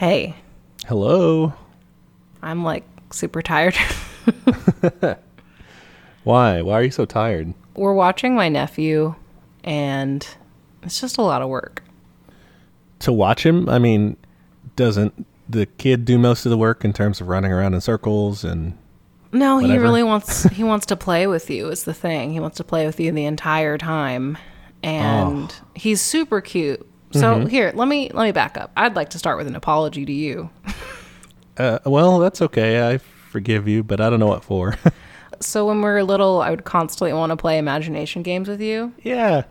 Hey, Hello. I'm like super tired. Why? Why are you so tired? We're watching my nephew, and it's just a lot of work. To watch him? I mean, doesn't the kid do most of the work in terms of running around in circles and No, he really wants he wants to play with you is the thing. He wants to play with you the entire time. Oh. And he's super cute. So here, let me let me back up. I'd like to start with an apology to you. uh, well, that's okay. I forgive you, but I don't know what for. So when we were little, I would constantly want to play imagination games with you. yeah.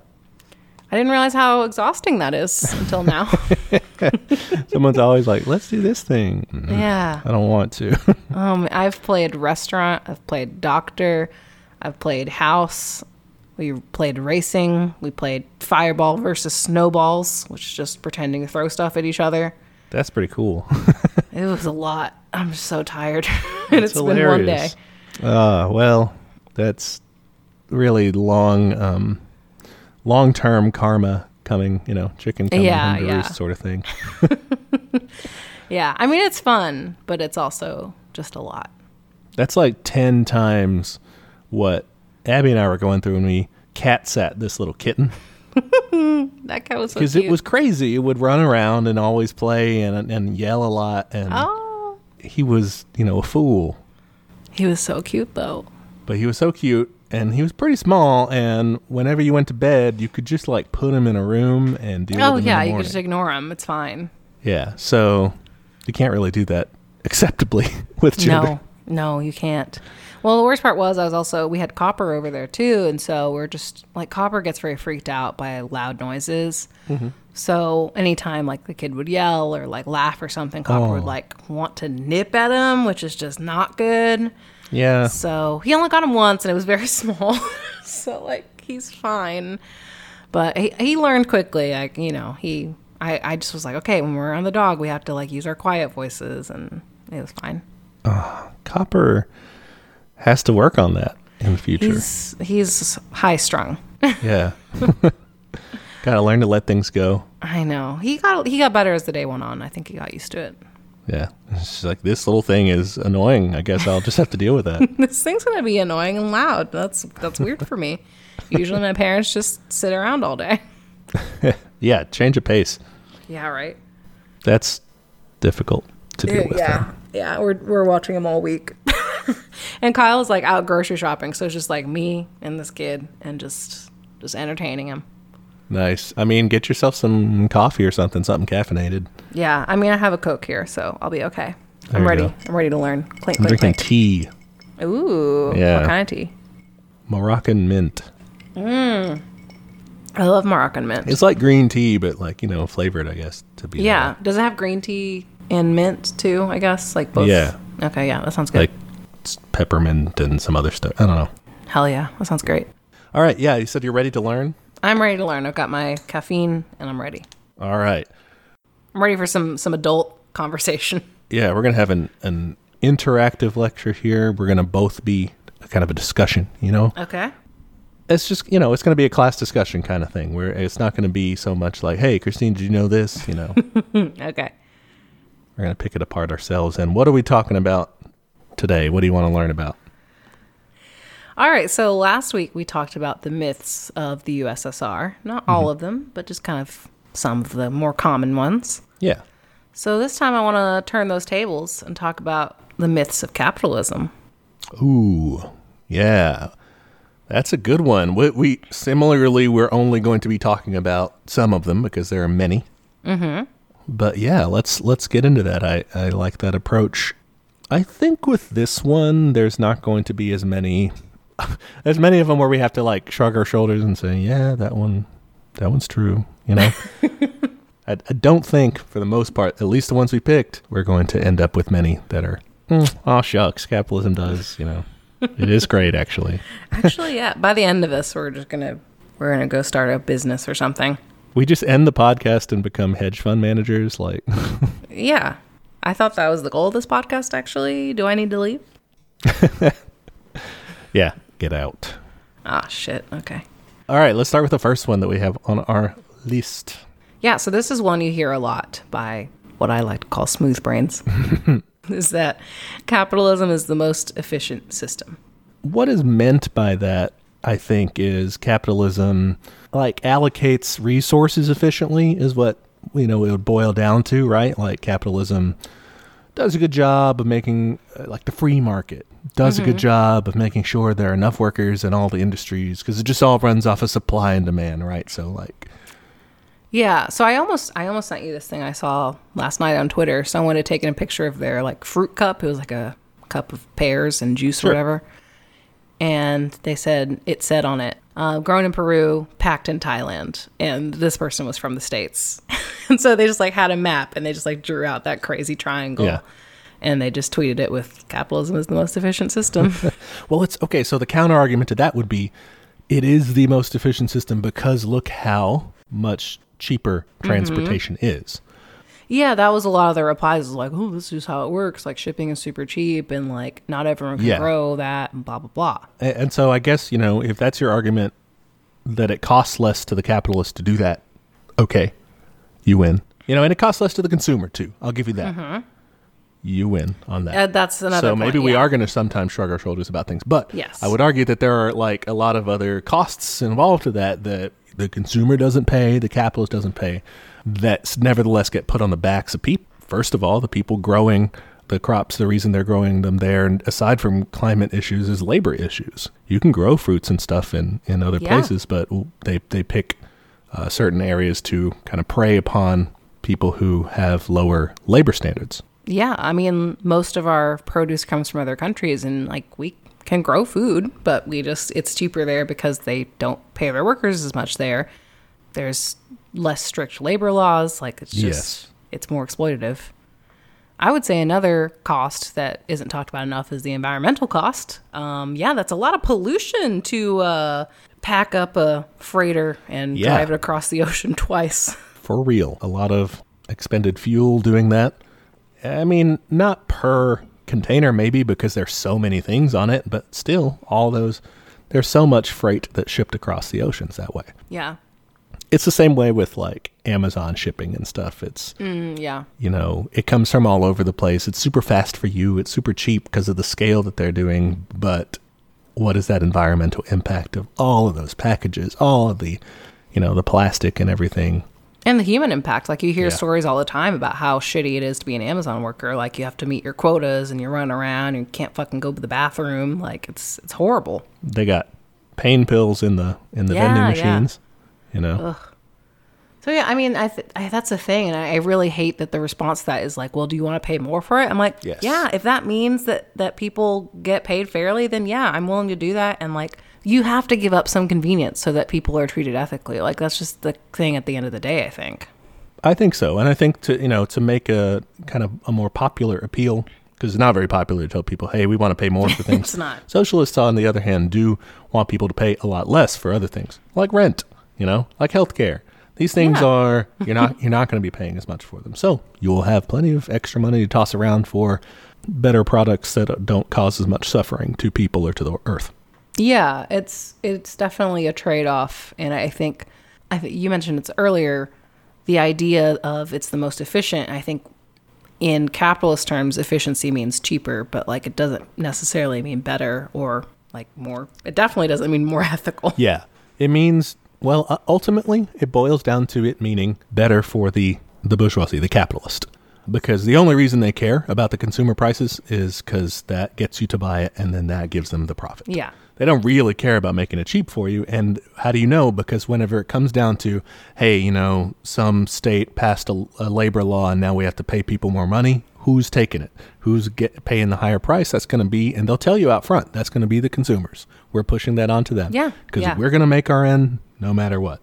I didn't realize how exhausting that is until now. Someone's always like, "Let's do this thing." Mm, yeah. I don't want to. Um, I've played restaurant. I've played doctor. I've played house. We played racing. We played fireball versus snowballs, which is just pretending to throw stuff at each other. that's pretty cool. It was a lot. I'm so tired, and it's been one day. hilarious. Uh, well, that's really long, um, long-term karma coming. You know, chicken coming Yeah, home to yeah. roost sort of thing. Yeah, I mean it's fun, but it's also just a lot. That's like 10 times what Abby and I were going through and we cat sat this little kitten. That cat was Because cute. it was crazy. It would run around and always play and, and yell a lot. And oh, he was, you know, a fool. he was so cute though. But he was so cute and he was pretty small. And whenever you went to bed, you could just like put him in a room and deal Oh yeah, you could just ignore him. It's fine. yeah. So you can't really do that acceptably with children. No, no, you can't. Well, the worst part was I was also we had Copper over there too, and so we're just like Copper gets very freaked out by loud noises. Mm-hmm. So anytime like the kid would yell or like laugh or something, Copper would Oh. like want to nip at him, which is just not good. Yeah. So he only got him once, and it was very small. so like he's fine, but he he learned quickly. Like you know he. I, I just was like, okay, when we're on the dog, we have to like use our quiet voices, and it was fine. Ah, copper has to work on that in the future. He's he's high strung. Yeah. Gotta learn to let things go. I know. He got he got better as the day went on. I think he got used to it. Yeah. It's just like this little thing is annoying. I guess I'll just have to deal with that. This thing's gonna be annoying and loud. That's that's weird for me. Usually my parents just sit around all day. yeah, change of pace. Yeah, right. That's difficult to deal with. yeah, yeah. We're we're watching him all week, and Kyle's like out grocery shopping, so it's just like me and this kid, and just just entertaining him. Nice. I mean, get yourself some coffee or something, something caffeinated. Yeah, I mean I have a Coke here, so I'll be okay. There I'm ready. go. I'm ready to learn. Clink, I'm clink, drinking clink. tea, Ooh, Yeah. what kind of tea? Moroccan mint. Mmm. I love Moroccan mint. It's like green tea, but like, you know, flavored, I guess, to be Yeah. Does it have green tea and mint too? I guess like both. Yeah. Okay. Yeah, that sounds good. like peppermint and some other stuff. I don't know. Hell yeah, that sounds great. All right. Yeah. You said you're ready to learn? I'm ready to learn. I've got my caffeine and I'm ready. All right. I'm ready for some some adult conversation. Yeah, we're gonna have an an interactive lecture here. We're gonna both be a kind of a discussion. You know, Okay. it's just you know, it's gonna be a class discussion kind of thing. Where it's not gonna be so much like, "Hey, Christine, did you know this?" You know, Okay. we're gonna pick it apart ourselves. And what are we talking about today? What do you want to learn about? All right. So last week we talked about the myths of the USSR. Not all of them, but just kind of some of the more common ones. Yeah. So this time I want to turn those tables and talk about the myths of capitalism. Ooh, yeah, that's a good one. We, we similarly, we're only going to be talking about some of them because there are many. Mm-hmm. But yeah, let's let's get into that. I I like that approach. I think with this one, there's not going to be as many as many of them where we have to like shrug our shoulders and say, yeah, that one, that one's true. You know. I, I don't think, for the most part, at least the ones we picked, we're going to end up with many that are, mm, oh shucks, capitalism does, you know, it is great actually. Actually, yeah. By the end of this, we're just gonna we're gonna go start a business or something. We just end the podcast and become hedge fund managers. Like, Yeah. I thought that was the goal of this podcast. Actually, do I need to leave? yeah, get out. Ah, shit. Okay. All right, let's start with the first one that we have on our list. Yeah, so this is one you hear a lot by what I like to call smooth brains, is that capitalism is the most efficient system. What is meant by that, I think, is capitalism like allocates resources efficiently is what you know it would boil down to, right? Like capitalism does a good job of making uh, like the free market does a good job of making sure there are enough workers in all the industries because it just all runs off of supply and demand, right? So like Yeah, so I almost I almost sent you this thing I saw last night on Twitter. Someone had taken a picture of their like fruit cup. It was like a cup of pears and juice Sure. or whatever. And they said it said on it, uh, grown in Peru, packed in Thailand. And this person was from the States. and so they just like had a map and they just like drew out that crazy triangle. Yeah. And they just tweeted it with capitalism is the most efficient system. Well, it's okay. So the counter argument to that would be it is the most efficient system because look how much cheaper transportation is. Yeah, that was a lot of the replies. Was like, oh, this is how it works. Like shipping is super cheap, and like not everyone can Yeah. grow that, and blah blah blah. A- And so I guess, you know, if that's your argument that it costs less to the capitalist to do that, okay, you win. You know, and it costs less to the consumer too. I'll give you that. You win on that. Uh, that's another. so maybe we yeah. are going to sometimes shrug our shoulders about things, but Yes. I would argue that there are like a lot of other costs involved to that that the consumer doesn't pay, the capitalist doesn't pay, that nevertheless get put on the backs of people. First of all, the people growing the crops, the reason they're growing them there, and aside from climate issues, is labor issues. You can grow fruits and stuff in in other Yeah. places, but they they pick uh, certain areas to kind of prey upon people who have lower labor standards. Yeah, I mean, most of our produce comes from other countries, and like we can grow food, but we just it's cheaper there because they don't pay their workers as much there. There's less strict labor laws. Like it's just Yes. it's more exploitative. I would say another cost that isn't talked about enough is the environmental cost. Um, yeah, that's a lot of pollution to uh, pack up a freighter and Yeah. drive it across the ocean twice. for real. A lot of expended fuel doing that. I mean, not per container, maybe because there's so many things on it, but still, all those, there's so much freight that's shipped across the oceans that way. yeah, It's the same way with like Amazon shipping and stuff. It's, Mm, yeah, you know, it comes from all over the place. It's super fast for you, it's super cheap because of the scale that they're doing, but what is that environmental impact of all of those packages, all of the, you know, the plastic and everything? And the human impact. Like you hear Yeah. stories all the time about how shitty it is to be an Amazon worker. Like you have to meet your quotas and you're running around and you can't fucking go to the bathroom. Like it's it's horrible. they got pain pills in the in the Yeah, vending yeah. machines. You know, So yeah, I mean, I, th- I that's the thing, and I, I really hate that the response to that is like, well, do you want to pay more for it? I'm like, Yes. yeah, if that means that that people get paid fairly, then yeah, I'm willing to do that. And like, you have to give up some convenience so that people are treated ethically. Like that's just the thing at the end of the day. I think. I think so, and I think to you know to make a kind of a more popular appeal because it's not very popular to tell people, hey, we want to pay more for things. It's not. Socialists, on the other hand, do want people to pay a lot less for other things, like rent. You know, like healthcare. These things Yeah. are you're not you're not going to be paying as much for them, so you will have plenty of extra money to toss around for better products that don't cause as much suffering to people or to the earth. Yeah, it's it's definitely a trade off, and I think I think you mentioned it's earlier. The idea of it's the most efficient. I think in capitalist terms, efficiency means cheaper, but like it doesn't necessarily mean better or like more. It definitely doesn't mean more ethical. Yeah. It means well, ultimately it boils down to it meaning better for the the bourgeoisie, the capitalist. Because the only reason they care about the consumer prices is cuz that gets you to buy it and then that gives them the profit. Yeah. They don't really care about making it cheap for you. And how do you know? Because whenever it comes down to, hey, you know, some state passed a, a labor law and now we have to pay people more money, who's taking it? Who's get, paying the higher price? That's going to be, and they'll tell you out front, that's going to be the consumers. We're pushing that onto them. Yeah, Because yeah. we're going to make our end no matter what.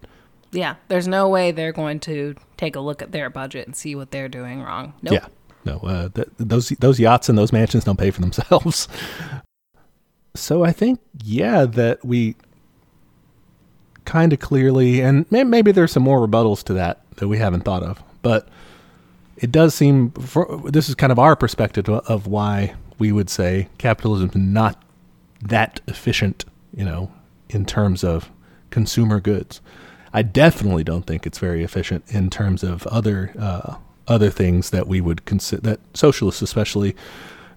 Yeah. There's no way they're going to take a look at their budget and see what they're doing wrong. Nope. Yeah. No, uh, th- those those yachts and those mansions don't pay for themselves. so I think, yeah, that we kind of clearly, and may- maybe there's some more rebuttals to that that we haven't thought of, but it does seem. For, this is kind of our perspective of why we would say capitalism is not that efficient, you know, in terms of consumer goods. I definitely don't think it's very efficient in terms of other uh, other things that we would consider that socialists, especially,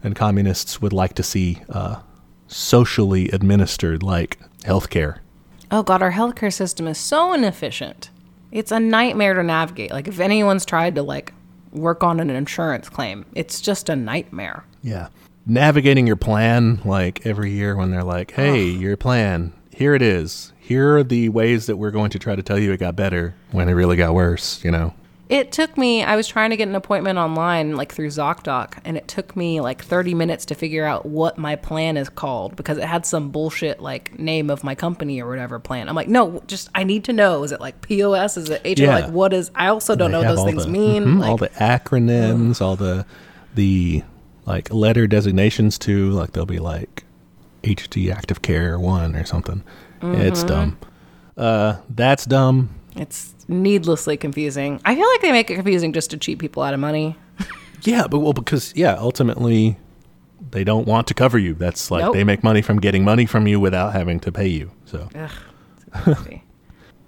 and communists would like to see uh, socially administered, like healthcare. Oh god, our healthcare system is so inefficient. It's a nightmare to navigate. Like if anyone's tried to like work on an insurance claim, it's just a nightmare. Yeah. Navigating your plan, like every year when they're like, hey, your plan, here it is. Here are the ways that we're going to try to tell you it got better when it really got worse, you know? It took me, I was trying to get an appointment online, like through ZocDoc, and it took me like 30 minutes to figure out what my plan is called because it had some bullshit like name of my company or whatever plan. I'm like, no, just, I need to know. Is it like POS? Is it HO? Yeah. Like, what is, I also don't know what those things the- mean. mhm, like, all the acronyms, all the the like letter designations too. Like they'll be like HD Active Care One or something. It's Mm-hmm. dumb. Uh, that's dumb. it's needlessly confusing. I feel like they make it confusing just to cheat people out of money. Yeah, but well, because yeah, ultimately they don't want to cover you. That's like Nope. they make money from getting money from you without having to pay you. So Ugh.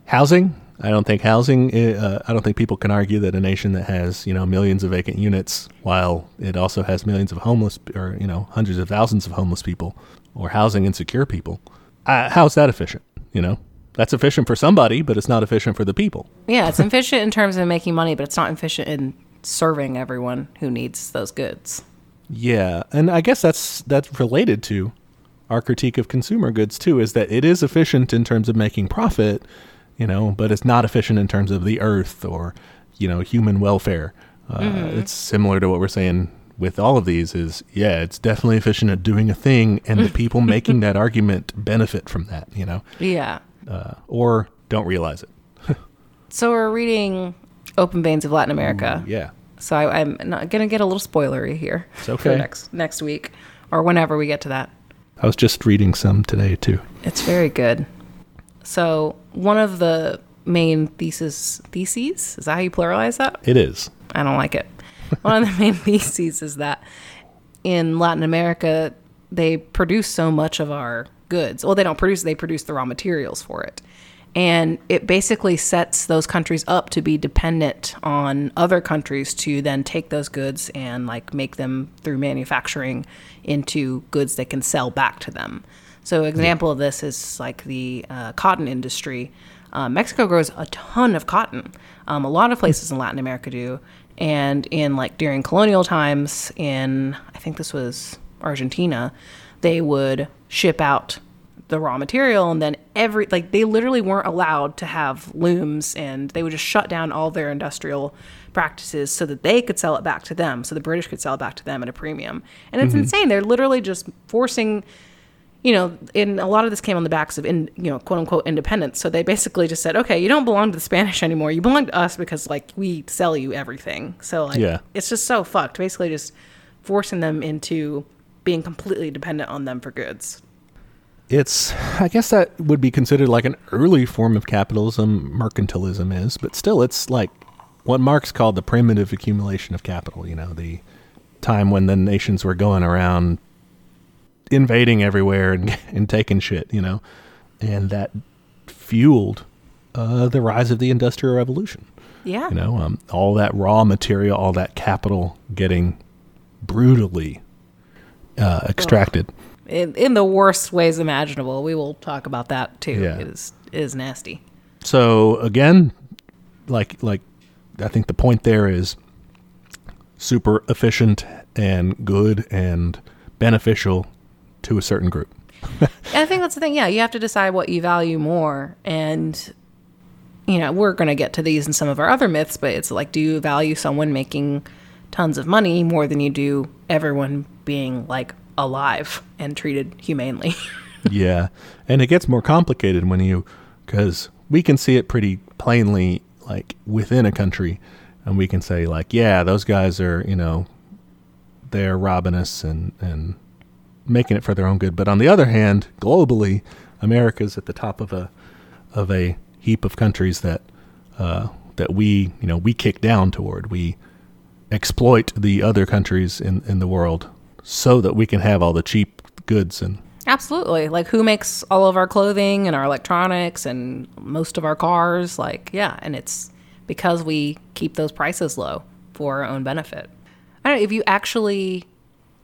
housing. I don't think housing. i- Uh, I don't think people can argue that a nation that has you know millions of vacant units, while it also has millions of homeless or you know hundreds of thousands of homeless people or housing insecure people, uh, how's that efficient? You know, that's efficient for somebody, but it's not efficient for the people. yeah, it's efficient in terms of making money, but it's not efficient in serving everyone who needs those goods. Yeah, and I guess that's that's related to our critique of consumer goods too. Is that it is efficient in terms of making profit, you know, but it's not efficient in terms of the earth or you know human welfare. Uh, It's similar to what we're saying with all of these. Is yeah, it's definitely efficient at doing a thing, and the people making that argument benefit from that, you know, Yeah. Uh, or don't realize it. So we're reading Open Veins of Latin America. Yeah, So I, I'm not gonna get a little spoilery here. It's okay. next next week or whenever we get to that. I was just reading some today too. It's very good. So one of the main thesis theses is that how you pluralize that? It is. I don't like it. One of the main theses is that in Latin America, they produce so much of our goods. Well, they don't produce, they produce the raw materials for it. And it basically sets those countries up to be dependent on other countries to then take those goods and like make them through manufacturing into goods they can sell back to them. So, example of this is like the uh, cotton industry. Uh, Mexico grows a ton of cotton. Um, a lot of places in Latin America do, and in like during colonial times, in I think this was Argentina, they would ship out the raw material and then every like they literally weren't allowed to have looms and they would just shut down all their industrial practices so that they could sell it back to them so the british could sell it back to them at a premium. And it's mm-hmm. insane. They're literally just forcing you know in a lot of this came on the backs of in you know quote unquote independence. So they basically just said okay you don't belong to the spanish anymore. You belong to us because like we sell you everything. So like Yeah. it's just so fucked. Basically just forcing them into being completely dependent on them for goods. It's i guess that would be considered like an early form of capitalism mercantilism is but still it's like what marx called the primitive accumulation of capital you know the time when the nations were going around invading everywhere and, and taking shit you know and that fueled uh, the rise of the industrial revolution. Yeah. You know um, all that raw material all that capital getting brutally uh, extracted in, in the worst ways imaginable. We will talk about that too. Yeah. It is it is nasty. So again, like like I think the point there is super efficient and good and beneficial to a certain group. I think that's the thing. Yeah, you have to decide what you value more. And you know, we're going to get to these in some of our other myths, but it's like, do you value someone making tons of money more than you do everyone being like alive and treated humanely? yeah, and it gets more complicated when you because we can see it pretty plainly like within a country and we can say like yeah those guys are you know they're robbing us and and making it for their own good. But on the other hand globally america's at the top of a of a heap of countries that uh, that we you know we kick down toward. We exploit the other countries in in the world so that we can have all the cheap goods and Absolutely. Like, who makes all of our clothing and our electronics and most of our cars? Like, yeah. And it's because we keep those prices low. for our own benefit. I don't know if you actually.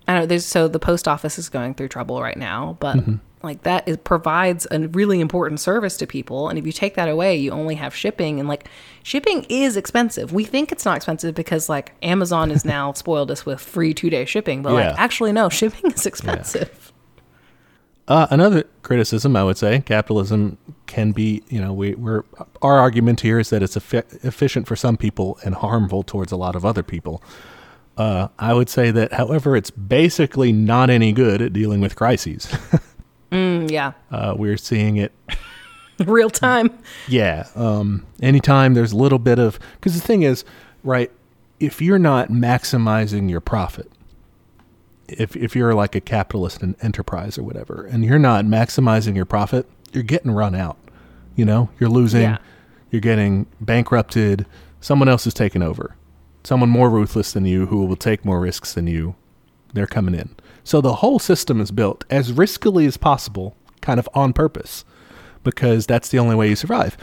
I don't know. There's so the post office is going through trouble right now, but like that provides a really important service to people, and if you take that away, you only have shipping, and like shipping is expensive. We think it's not expensive because like Amazon is now spoiled us with free two day shipping, but Yeah. like actually no, shipping is expensive. Uh, another criticism, I would say, capitalism can be, you know, we, we're our argument here is that it's effi- efficient for some people and harmful towards a lot of other people. Uh, I would say that, however, it's basically not any good at dealing with crises. Mm, yeah, uh, we're seeing it real time. Yeah. Um, anytime there's a little bit of, because the thing is, right, if you're not maximizing your profit, if, if you're like a capitalist en- enterprise or whatever, and you're not maximizing your profit, you're getting run out. You know, you're losing, Yeah. you're getting bankrupted, someone else is taking over. Someone more ruthless than you who will take more risks than you, they're coming in. So the whole system is built as riskily as possible, kind of on purpose, because that's the only way you survive.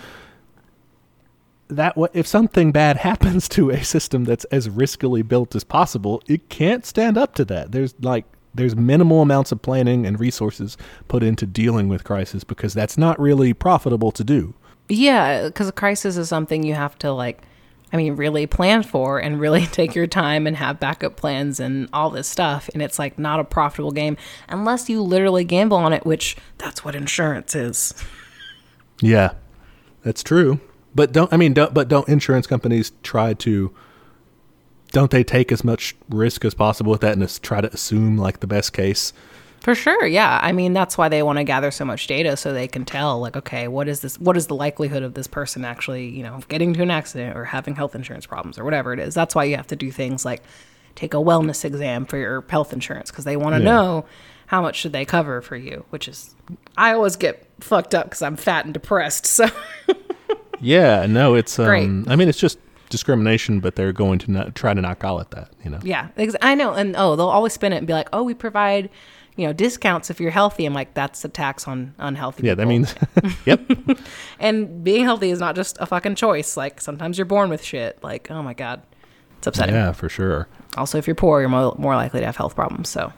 That wa- if something bad happens to a system that's as riskily built as possible, it can't stand up to that. There's like there's minimal amounts of planning and resources put into dealing with crisis because that's not really profitable to do. Yeah, because a crisis is something you have to like, I mean, really plan for and really take your time and have backup plans and all this stuff. And it's like not a profitable game unless you literally gamble on it, which that's what insurance is. Yeah, that's true. But don't I mean don't but don't insurance companies try to don't they take as much risk as possible with that and try to assume like the best case? For sure, yeah. I mean, that's why they want to gather so much data so they can tell, like, okay, what is this? What is the likelihood of this person actually, you know, getting to an accident or having health insurance problems or whatever it is? That's why you have to do things like take a wellness exam for your health insurance because they want to Yeah. know how much should they cover for you. Which is, I always get fucked up because I'm fat and depressed. So Yeah, no, it's um Great. I mean it's just discrimination, but they're going to not, try to not call it that, you know. yeah, I know. And oh, they'll always spin it and be like, oh, we provide. You know, discounts if you're healthy. I'm like, that's a tax on unhealthy. Yeah, that means Yep. And being healthy is not just a fucking choice. Like sometimes you're born with shit. Like oh my god, it's upsetting. yeah, for sure. Also, if you're poor, you're more, more likely to have health problems. So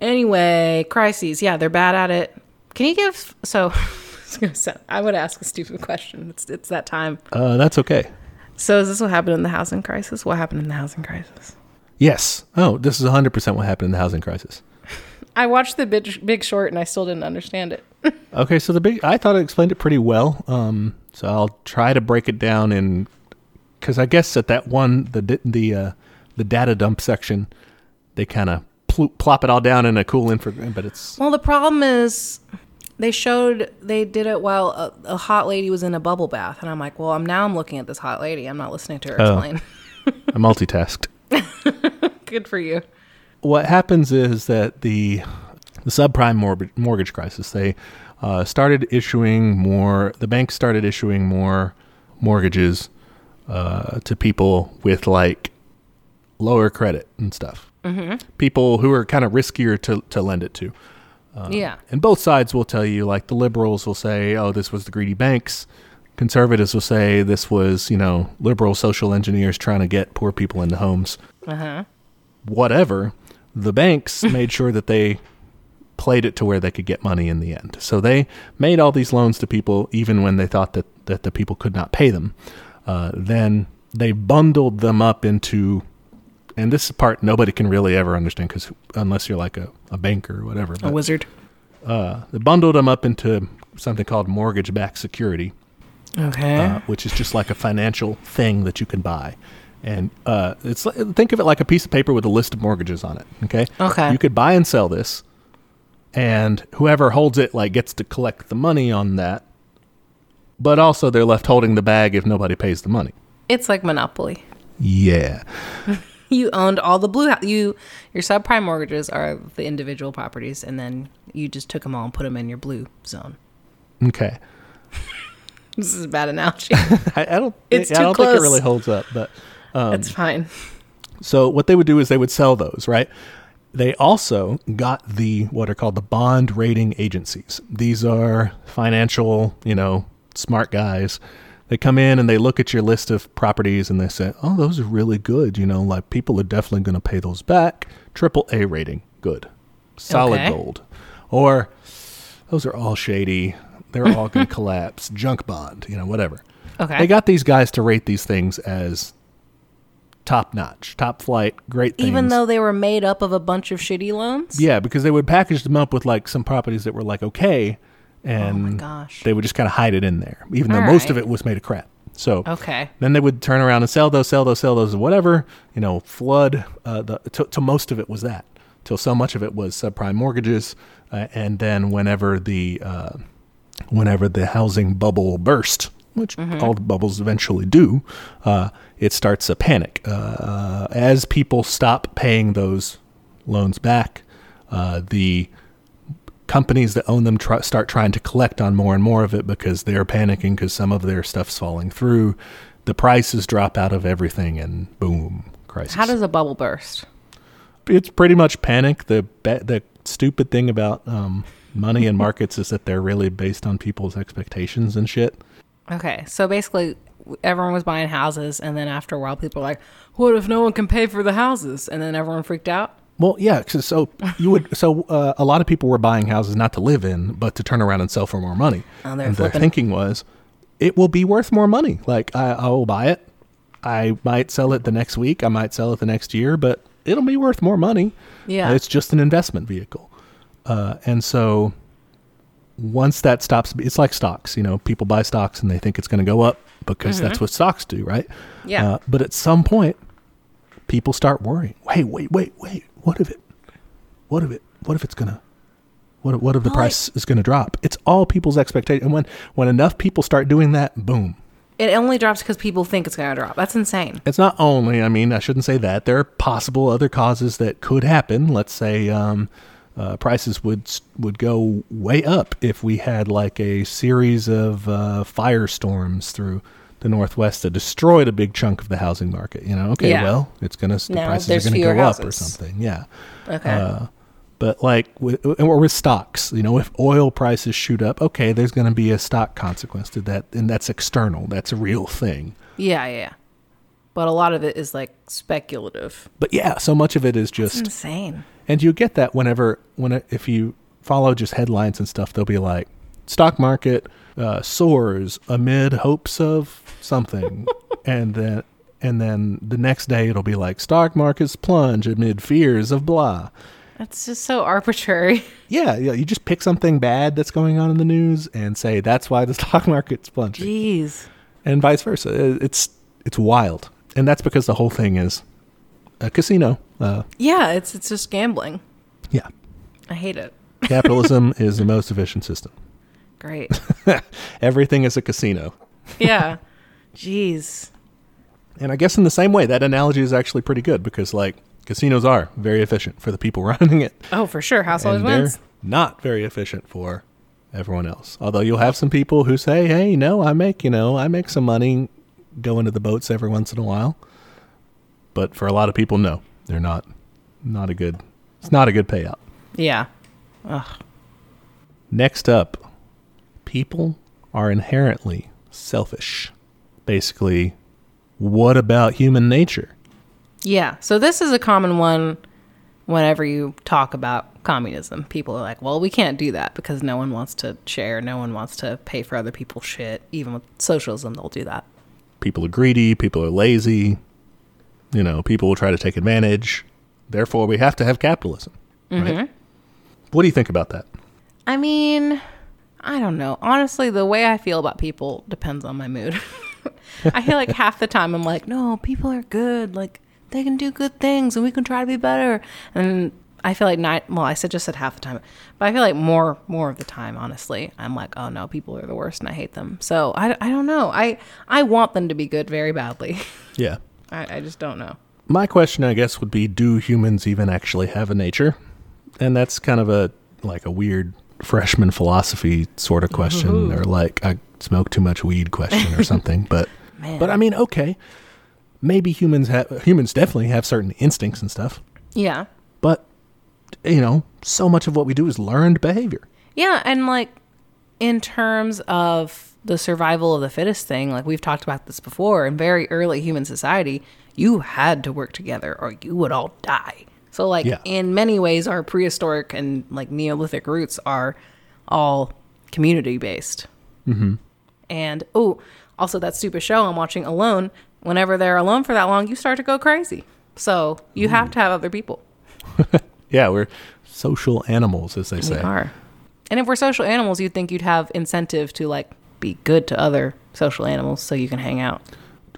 anyway, crises. Yeah, they're bad at it. Can you give? So I would ask a stupid question. It's it's that time. Uh that's okay. So is this what happened in the housing crisis? What happened in the housing crisis? Yes. Oh, this is 100% what happened in the housing crisis. I watched the Big, Big Short and I still didn't understand it. Okay, so the big I thought it explained it pretty well. Um, so I'll try to break it down in because I guess at that one the the uh, the data dump section they kind of pl- plop it all down in a cool info, but it's Well, the problem is they showed they did it while a, a hot lady was in a bubble bath, and I'm like, well, I'm now I'm looking at this hot lady. I'm not listening to her Oh. explain. a multitasked. Good for you. What happens is that the the subprime mortgage, mortgage crisis they uh, started issuing more the banks started issuing more mortgages uh, to people with like lower credit and stuff mm-hmm. people who are kind of riskier to, to lend it to yeah. and both sides will tell you like the liberals will say oh this was the greedy banks conservatives will say this was you know liberal social engineers trying to get poor people into homes Uh huh. whatever, the banks made sure that they played it to where they could get money in the end. So they made all these loans to people even when they thought that, that the people could not pay them. Uh, then they bundled them up into, and this part nobody can really ever understand because unless you're like a, a banker or whatever, A wizard. uh, they bundled them up into something called mortgage backed security Okay. uh, which is just like a financial thing that you can buy. And uh, it's think of it like a piece of paper with a list of mortgages on it. Okay. Okay. You could buy and sell this, and whoever holds it like gets to collect the money on that. But also, they're left holding the bag if nobody pays the money. it's like Monopoly. Yeah. You owned all the blue. hou- You your subprime mortgages are the individual properties, and then you just took them all and put them in your blue zone. Okay. This is a bad analogy. I, I don't. It's I too don't think it really holds up, but it's um, fine. So what they would do is they would sell those, right? They also got the what are called the bond rating agencies. These are financial, you know, smart guys they come in and they look at your list of properties and they say, "Oh, those are really good." You know, like people are definitely going to pay those back. Triple A rating, good, solid Okay. gold, or those are all shady. They're all going to collapse. Junk bond, you know, whatever. Okay. They got these guys to rate these things as top notch, top flight, great things. Even though they were made up of a bunch of shitty loans? yeah, because they would package them up with like some properties that were like okay, and Oh my gosh. they would just kind of hide it in there, even though All most of it was made of crap. So Okay. then they would turn around and sell those, sell those, sell those, whatever. You know, flood. Uh, the to, to most of it was that. Till so much of it was subprime mortgages, uh, and then whenever the uh, whenever the housing bubble burst, which all the bubbles eventually do, uh, it starts a panic. Uh, as people stop paying those loans back, uh, the companies that own them try, start trying to collect on more and more of it because they're panicking because some of their stuff's falling through. The prices drop out of everything, and boom, crisis. How does a bubble burst? it's pretty much panic. The the stupid thing about um, money and markets is that they're really based on people's expectations and shit. Okay. So basically, everyone was buying houses, and then after a while, people were like, what if no one can pay for the houses? And then everyone freaked out? Well, yeah. Cause So you would. So uh, a lot of people were buying houses not to live in, but to turn around and sell for more money. Oh, and their flipping. thinking was, it will be worth more money. Like I, I will buy it. I might sell it the next week. I might sell it the next year, but it'll be worth more money. Yeah. It's just an investment vehicle. Uh, and so once that stops, it's like stocks. You know, people buy stocks and they think it's going to go up because that's what stocks do, right? Mm-hmm. Yeah. Uh, but at some point, people start worrying. Wait, wait, wait, wait. What if it? What if it? What if it's gonna? What? What if the price is gonna drop? It's all people's expectation. And when when enough people start doing that, boom. It only drops because people think it's going to drop. That's insane. It's not only. I mean, I shouldn't say that. There are possible other causes that could happen. Let's say um, uh, prices would would go way up if we had like a series of uh, firestorms through the northwest that destroyed a big chunk of the housing market. You know, okay, Yeah. well, it's gonna the Now prices are gonna go up or something. Yeah. Okay. Uh, but like with, or with stocks, you know, if oil prices shoot up, okay, there's going to be a stock consequence to that, and that's external. That's a real thing. yeah, yeah. But a lot of it is like speculative. But yeah, so much of it is just, insane. And you get that whenever, when if you follow just headlines and stuff, they'll be like, stock market uh, soars amid hopes of something, and then and then the next day it'll be like stock markets plunge amid fears of blah. That's just so arbitrary. Yeah, yeah. You just pick something bad that's going on in the news and say that's why the stock market's plunging, Jeez. and vice versa. It's it's wild, and that's because the whole thing is a casino. Uh, Yeah, it's it's just gambling. yeah, I hate it. capitalism is the most efficient system. Great. Everything is a casino, Yeah. Jeez. and I guess in the same way, that analogy is actually pretty good because like casinos are very efficient for the people running it, Oh, for sure. House always wins. not very efficient for everyone else. Although you'll have some people who say, "Hey, no, I make you know I make some money going to the boats every once in a while," but for a lot of people, no, they're not not a good. It's not a good payout. Yeah. Ugh. Next up, people are inherently selfish. Basically, what about human nature? Yeah. So this is a common one whenever you talk about communism. People are like, well, we can't do that because no one wants to share. No one wants to pay for other people's shit. Even with socialism, they'll do that. People are greedy, people are lazy, you know, people will try to take advantage. Therefore, we have to have capitalism. Right? Mm-hmm. What do you think about that? I mean, I don't know. Honestly, the way I feel about people depends on my mood. I feel like half the time I'm like, no, people are good. Like they can do good things, and we can try to be better. And I feel like not. Well, I said just said half the time, but I feel like more more of the time, honestly, I'm like, oh no, people are the worst, and I hate them. So I, I don't know. I I want them to be good very badly. Yeah. I, I just don't know. My question, I guess, would be do humans even actually have a nature? And that's kind of a like a weird freshman philosophy sort of question or like I smoke too much weed question or something. But Man. but I mean, okay. Maybe humans have humans definitely have certain instincts and stuff. Yeah. But you know, so much of what we do is learned behavior. Yeah, and like in terms of the survival of the fittest thing. Like we've talked about this before. In very early human society, you had to work together or you would all die. So, like Yeah. in many ways, our prehistoric and like Neolithic roots are all community based. Mm-hmm. And oh, also that stupid show I'm watching alone. Whenever they're alone for that long, you start to go crazy. So you have to have other people. Yeah, we're social animals, as they We say. are. And if we're social animals, you'd think you'd have incentive to like be good to other social animals so you can hang out.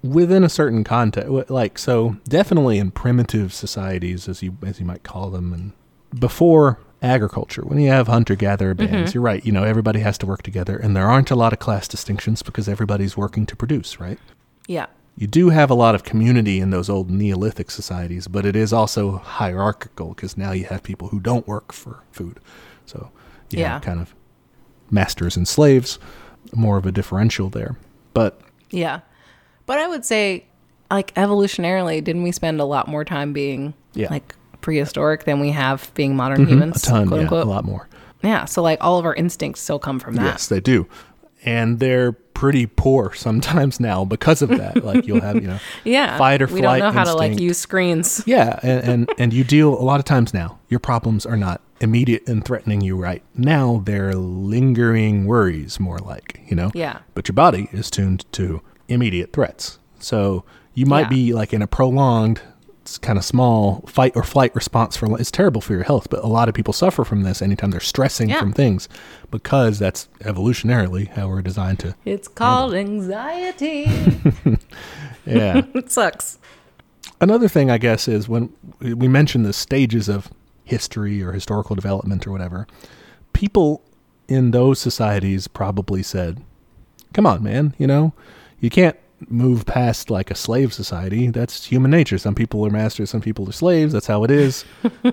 within a certain context like so definitely in primitive societies as you as you might call them and before agriculture when you have hunter gatherer mm-hmm. bands you're right you know everybody has to work together and there aren't a lot of class distinctions because everybody's working to produce right Yeah. you do have a lot of community in those old neolithic societies but it is also hierarchical because now you have people who don't work for food so you Yeah. have kind of masters and slaves more of a differential there but Yeah. But I would say, like, evolutionarily, didn't we spend a lot more time being Yeah. like prehistoric than we have being modern mm-hmm. humans? a ton quote yeah, unquote. a lot more Yeah. So, like, all of our instincts still come from that. Yes, they do. And they're pretty poor sometimes now because of that. like you'll have, you know, Yeah. fight or flight. we don't know how to, like, use screens. yeah, and, and and you deal a lot of times now. Your problems are not immediate and threatening you right now. They're lingering worries, more like you know. Yeah. But your body is tuned to immediate threats, so you might Yeah. be like in a prolonged, kind of small fight or flight response for. It's terrible for your health, but a lot of people suffer from this anytime they're stressing Yeah. from things, because that's evolutionarily how we're designed to. It's called anxiety. Yeah. it sucks. Another thing, I guess, is when we mention the stages of history or historical development or whatever, people in those societies probably said, come on, man, you know, you can't move past like a slave society. That's human nature. Some people are masters, some people are slaves. That's how it is,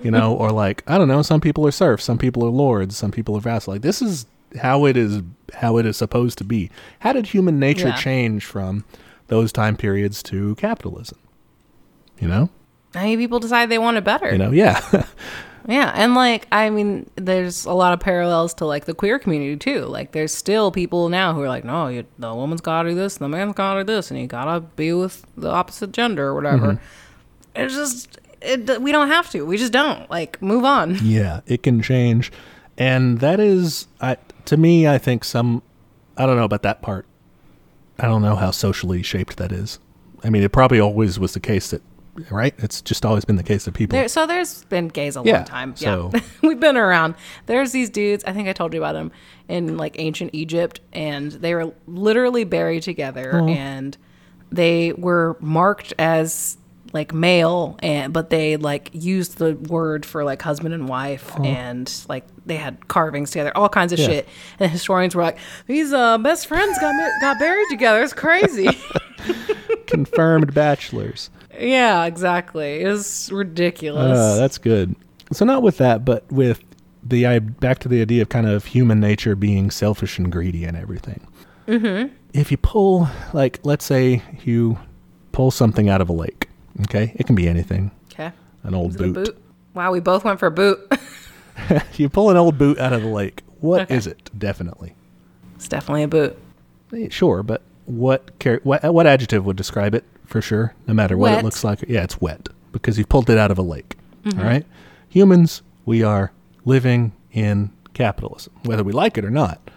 you know, or like, I don't know, some people are serfs, some people are lords, some people are vassals. Like, this is how it is, how it is supposed to be. How did human nature Yeah. change from those time periods to capitalism? You know? I mean, people decide they want it better. You know, yeah. Yeah, and like I mean, there's a lot of parallels to like the queer community too. Like, there's still people now who are like, no, you, the woman's got to do this, the man's got to do this, and you gotta be with the opposite gender or whatever. Mm-hmm. It's just it, we don't have to. We just don't. Like, move on. yeah, it can change. And that is I to me I think some I don't know about that part. I don't know how socially shaped that is. I mean, it probably always was the case that right? It's just always been the case that people There, so there's been gays a Yeah, long time. so- Yeah, we've been around. There's these dudes. I think I told you about them in like ancient Egypt, and they were literally buried together, and they were marked as like male, and but they like used the word for like husband and wife, and like they had carvings together, all kinds of Yeah. shit. And historians were like, "These uh, best friends got got buried together. It's crazy." confirmed bachelors. yeah, exactly. It was ridiculous. Uh, that's good. So not with that, but with the I back to the idea of kind of human nature being selfish and greedy and everything. Mm-hmm. If you pull, like, let's say you pull something out of a lake. Okay, it can be anything. okay. An old Is boot. boot? Wow, we both went for a boot. you pull an old boot out of the lake. What is Okay. it? Definitely. it's definitely a boot. Eh, Sure, but what char- what what adjective would describe it for sure? No matter what Wet. it looks like. Yeah, it's wet because you pulled it out of a lake. Mm-hmm. all right, humans, we are living in capitalism, whether we like it or not.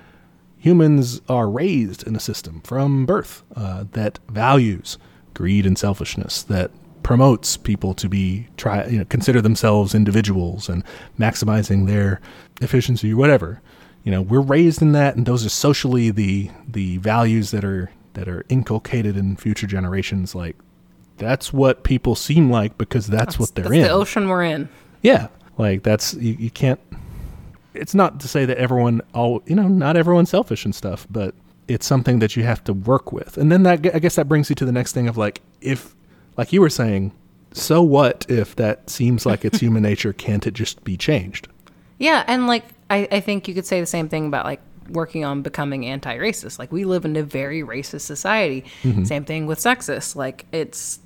Humans are raised in a system from birth uh, that values greed and selfishness, that promotes people to be try you know consider themselves individuals and maximizing their efficiency or whatever. You know, we're raised in that, and those are socially the the values that are that are inculcated in future generations. Like that's what people seem like because that's, what they're That's in. the ocean we're in. Yeah, like that's you, you can't. It's not to say that everyone all you know not everyone's selfish and stuff, but it's something that you have to work with. And then that I guess that brings you to the next thing of like if like you were saying, so what if that seems like it's human nature? Can't it just be changed? Yeah, and like I, I think you could say the same thing about like working on becoming anti-racist. Like we live in a very racist society. Mm-hmm. Same thing with sexist. Like it's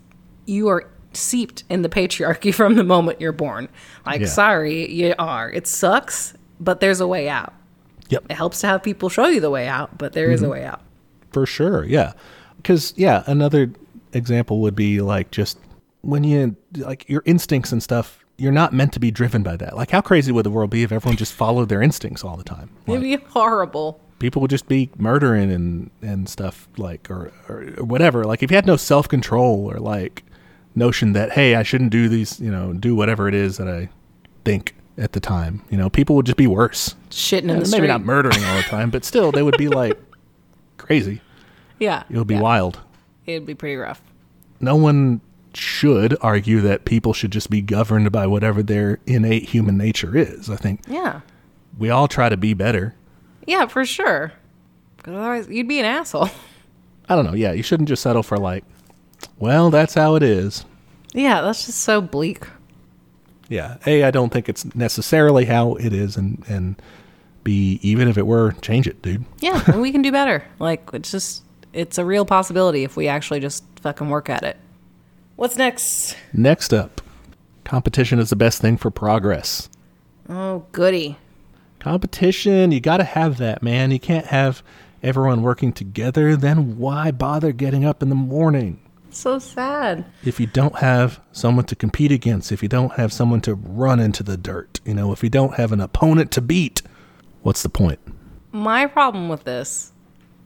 you are seeped in the patriarchy from the moment you're born. Like Yeah. sorry, you are. It sucks, but there's a way out. Yep. It helps to have people show you the way out, but there is a way out. for sure. Yeah. Because, yeah, another example would be like just when you, like your instincts and stuff, you're not meant to be driven by that. Like, how crazy would the world be if everyone just followed their instincts all the time? It'd be horrible. people would just be murdering and, and stuff like, or, or whatever. Like, if you had no self control or like notion that, hey, I shouldn't do these, you know, do whatever it is that I think at the time, you know, people would just be worse. Shitting in the Maybe street. not murdering all the time, but still, they would be like crazy. yeah. It would be yeah. wild. It'd be pretty rough. No one should argue that people should just be governed by whatever their innate human nature is. I think Yeah. we all try to be better. Yeah, for sure. 'Cause otherwise, you'd be an asshole. I don't know. Yeah, you shouldn't just settle for like, well, that's how it is. yeah, that's just so bleak. Yeah. A, I don't think it's necessarily how it is, and and B, even if it were, change it, dude. Yeah, and we can do better. Like, it's just, it's a real possibility if we actually just fucking work at it. What's next? Next up, competition is the best thing for progress. Oh, goody. Competition, you got to have that, man. You can't have everyone working together. Then why bother getting up in the morning? So sad. If you don't have someone to compete against, if you don't have someone to run into the dirt, you know, if you don't have an opponent to beat, what's the point? My problem with this,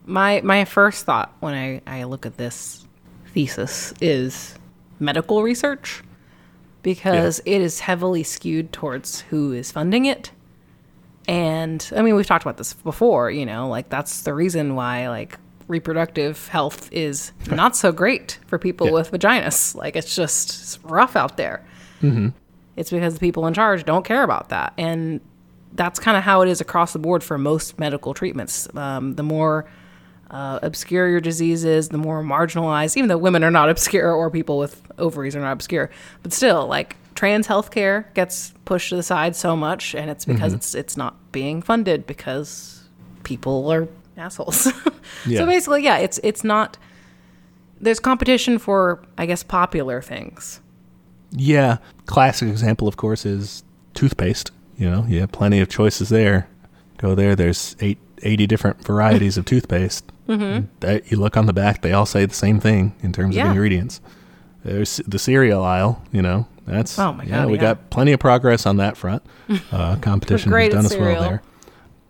my my first thought when I, I look at this thesis is medical research because it is heavily skewed towards who is funding it. And I mean, we've talked about this before, you know, like that's the reason why like reproductive health is not so great for people Yeah. with vaginas. Like it's just it's rough out there. It's because the people in charge don't care about that. And that's kind of how it is across the board for most medical treatments. Um, the more uh, obscure your disease is, the more marginalized, even though women are not obscure or people with ovaries are not obscure, but still, like trans healthcare gets pushed to the side so much, and it's because it's it's not being funded because people are assholes. Yeah. So basically, yeah, it's it's not. There's competition for, I guess, popular things. Yeah. Classic example, of course, is toothpaste. You know, you have plenty of choices there. Go there, there's eight, 80 different varieties of toothpaste. Mm-hmm. That, you look on the back, they all say the same thing in terms Yeah. of ingredients. There's the cereal aisle, you know, that's, Oh my yeah, God, we yeah. got plenty of progress on that front. Uh, competition has done us well there.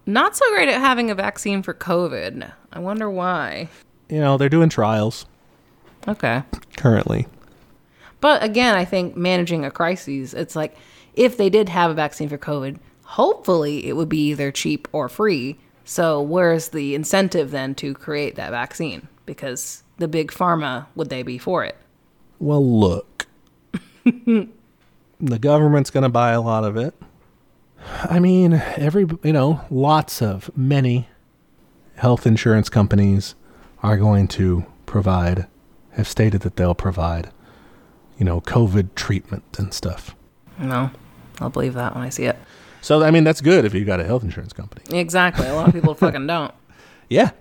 Not so great at having a vaccine for COVID. I wonder why. You know, they're doing trials Okay. currently. But again, I think managing a crisis, it's like if they did have a vaccine for COVID, hopefully it would be either cheap or free. So where's the incentive then to create that vaccine? Because the big pharma, would they be for it? Well, look. the government's going to buy a lot of it. I mean, every, you know, lots of, many health insurance companies are going to provide, have stated that they'll provide, you know, COVID treatment and stuff. No, I'll believe that when I see it. So, I mean, that's good if you've got a health insurance company. Exactly. A lot of people fucking don't. Yeah.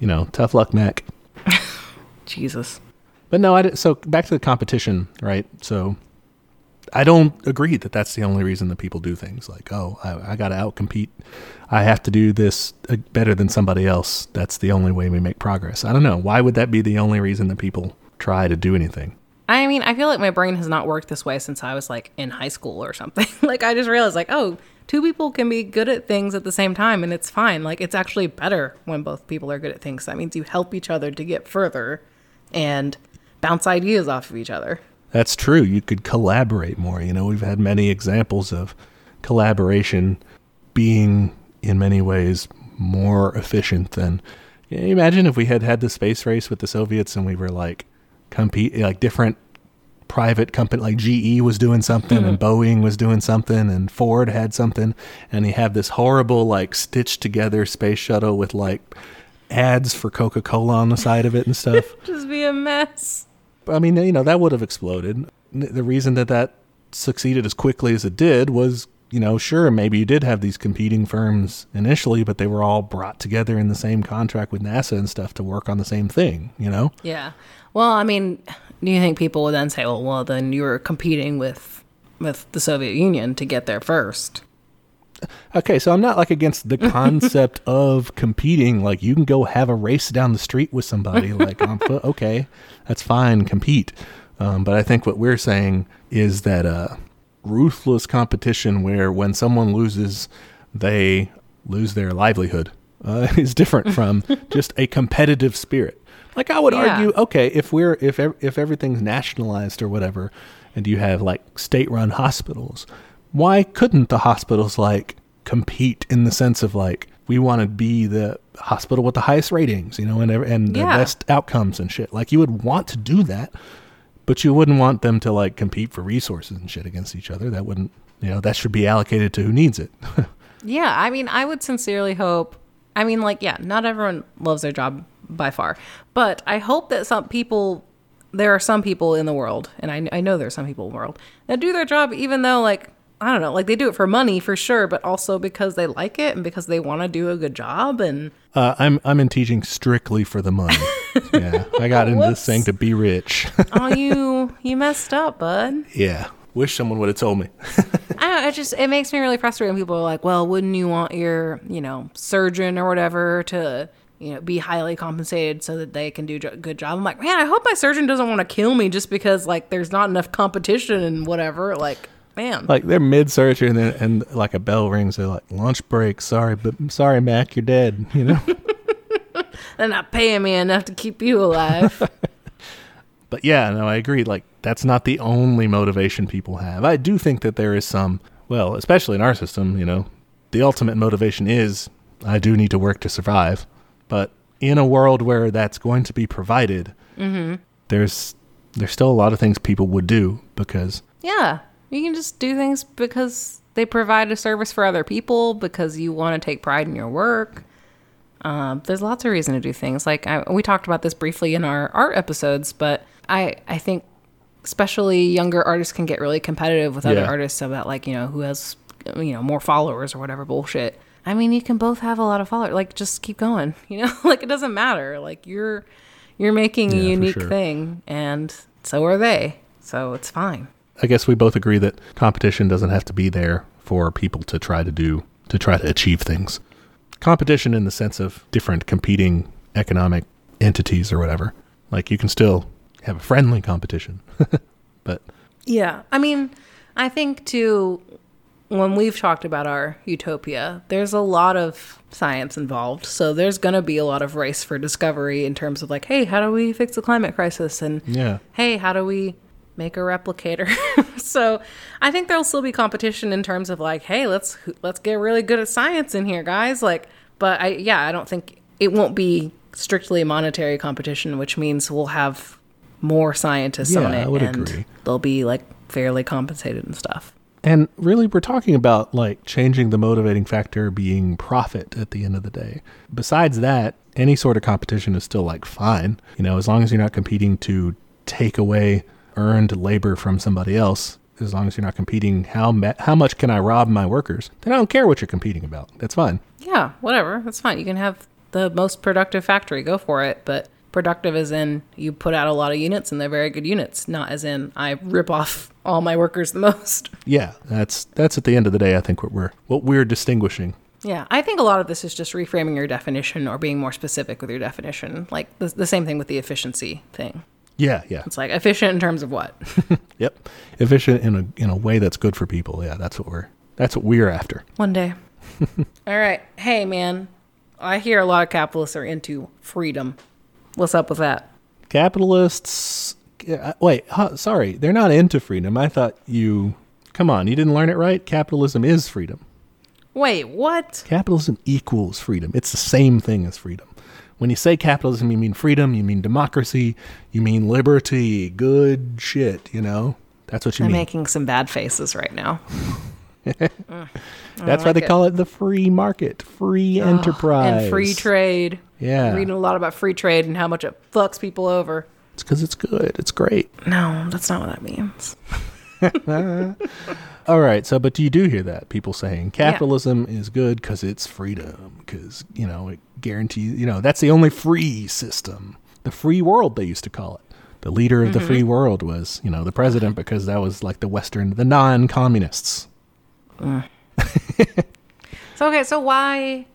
You know, tough luck, Mac. Jesus. But no, I did, so back to the competition, right? So I don't agree that that's the only reason that people do things like, oh, I, I got to outcompete. I have to do this uh, better than somebody else. That's the only way we make progress. I don't know. Why would that be the only reason that people try to do anything? I mean, I feel like my brain has not worked this way since I was like in high school or something. like I just realized like, oh, two people can be good at things at the same time and it's fine. Like it's actually better when both people are good at things. That means you help each other to get further and bounce ideas off of each other. That's true. You could collaborate more. You know, we've had many examples of collaboration being, in many ways, more efficient than. You imagine if we had had the space race with the Soviets and we were like compete like different private company like GE was doing something and hmm. Boeing was doing something and Ford had something and you have this horrible like stitched together space shuttle with like ads for Coca-Cola on the side of it and stuff. Just be a mess. I mean, you know, that would have exploded. The reason that that succeeded as quickly as it did was, you know, sure, maybe you did have these competing firms initially, but they were all brought together in the same contract with NASA and stuff to work on the same thing, you know? Yeah. Well, I mean, do you think people would then say, well, well, then you were competing with with the Soviet Union to get there first? Okay, so I'm not like against the concept of competing. Like you can go have a race down the street with somebody, like on foot. Okay, that's fine. Compete. Um, but I think what we're saying is that uh, ruthless competition, where when someone loses, they lose their livelihood, uh, is different from just a competitive spirit. Like I would Yeah. argue, okay, if we're if if everything's nationalized or whatever, and you have like state-run hospitals, why couldn't the hospitals like compete in the sense of like we want to be the hospital with the highest ratings, you know, and and the Yeah. best outcomes and shit. Like you would want to do that, but you wouldn't want them to like compete for resources and shit against each other. That wouldn't, you know, that should be allocated to who needs it. Yeah, I mean, I would sincerely hope. I mean, like, yeah, not everyone loves their job by far, but I hope that some people, there are some people in the world, and I, I know there are some people in the world that do their job even though, like, I don't know, like they do it for money for sure, but also because they like it and because they want to do a good job. And Uh, I'm I'm in teaching strictly for the money. yeah, I got into this thing to be rich. oh, you you messed up, bud. yeah, wish someone would have told me. I don't know, it just it makes me really frustrated when people are like, "Well, wouldn't you want your, you know, surgeon or whatever to, you know, be highly compensated so that they can do a good job?" I'm like, "Man, I hope my surgeon doesn't want to kill me just because like there's not enough competition and whatever." Like, man. like they're mid surgery and then and like a bell rings. They're like lunch break. Sorry, but sorry, Mac, you're dead. You know. They're not paying me enough to keep you alive. But yeah, no, I agree. Like that's not the only motivation people have. I do think that there is some, well, especially in our system, you know, the ultimate motivation is I do need to work to survive. But in a world where that's going to be provided, there's there's still a lot of things people would do because yeah. You can just do things because they provide a service for other people because you want to take pride in your work. Um, there's lots of reason to do things. Like I, we talked about this briefly in our art episodes, but I I think especially younger artists can get really competitive with other Yeah. artists about like you know who has you know more followers or whatever bullshit. I mean, you can both have a lot of followers. Like just keep going. You know, like it doesn't matter. Like you're you're making Yeah, a unique sure. thing, and so are they. So it's fine. I guess we both agree that competition doesn't have to be there for people to try to do to try to achieve things. Competition in the sense of different competing economic entities or whatever. Like you can still have a friendly competition. but Yeah. I mean, I think too, when we've talked about our utopia, there's a lot of science involved. So there's going to be a lot of race for discovery in terms of like, hey, how do we fix the climate crisis? And yeah. hey, how do we make a replicator? so I think there'll still be competition in terms of like, hey, let's let's get really good at science in here, guys. Like, but I yeah, I don't think it won't be strictly monetary competition, which means we'll have more scientists on it, I would and agree. they'll be like fairly compensated and stuff. And really, we're talking about like changing the motivating factor being profit at the end of the day. Besides that, any sort of competition is still like fine. You know, as long as you're not competing to take away earned labor from somebody else, as long as you're not competing how ma- how much can I rob my workers, then I don't care what you're competing about. That's fine. Yeah, whatever. That's fine. You can have the most productive factory. Go for it. But productive as in you put out a lot of units and they're very good units, not as in I rip off all my workers the most. Yeah, that's that's at the end of the day. I think what we're what we're distinguishing. Yeah, I think a lot of this is just reframing your definition or being more specific with your definition. Like the, the same thing with the efficiency thing. Yeah, yeah, It's like efficient in terms of what? yep. Efficient in a in a way that's good for people. Yeah, that's what we're that's what we're after. One day. all right. Hey, man. I hear a lot of capitalists are into freedom. What's up with that? capitalists uh, wait huh, sorry they're not into freedom i thought you come on you didn't learn it right capitalism is freedom Wait, what? capitalism equals freedom it's the same thing as freedom when you say capitalism you mean freedom you mean democracy you mean liberty good shit you know that's what you I'm mean making some bad faces right now. that's why they it. call it the free market free enterprise and free trade. Yeah Reading a lot about free trade and how much it fucks people over. it's because it's good it's great No, that's not what that means. All right. So, but do you do hear that people saying capitalism is good because it's freedom, because you know it guarantees. You know that's the only free system, the free world they used to call it. The leader of the free mm-hmm. world was, you know, the president because that was like the Western, the non-communists. Mm. So okay, so why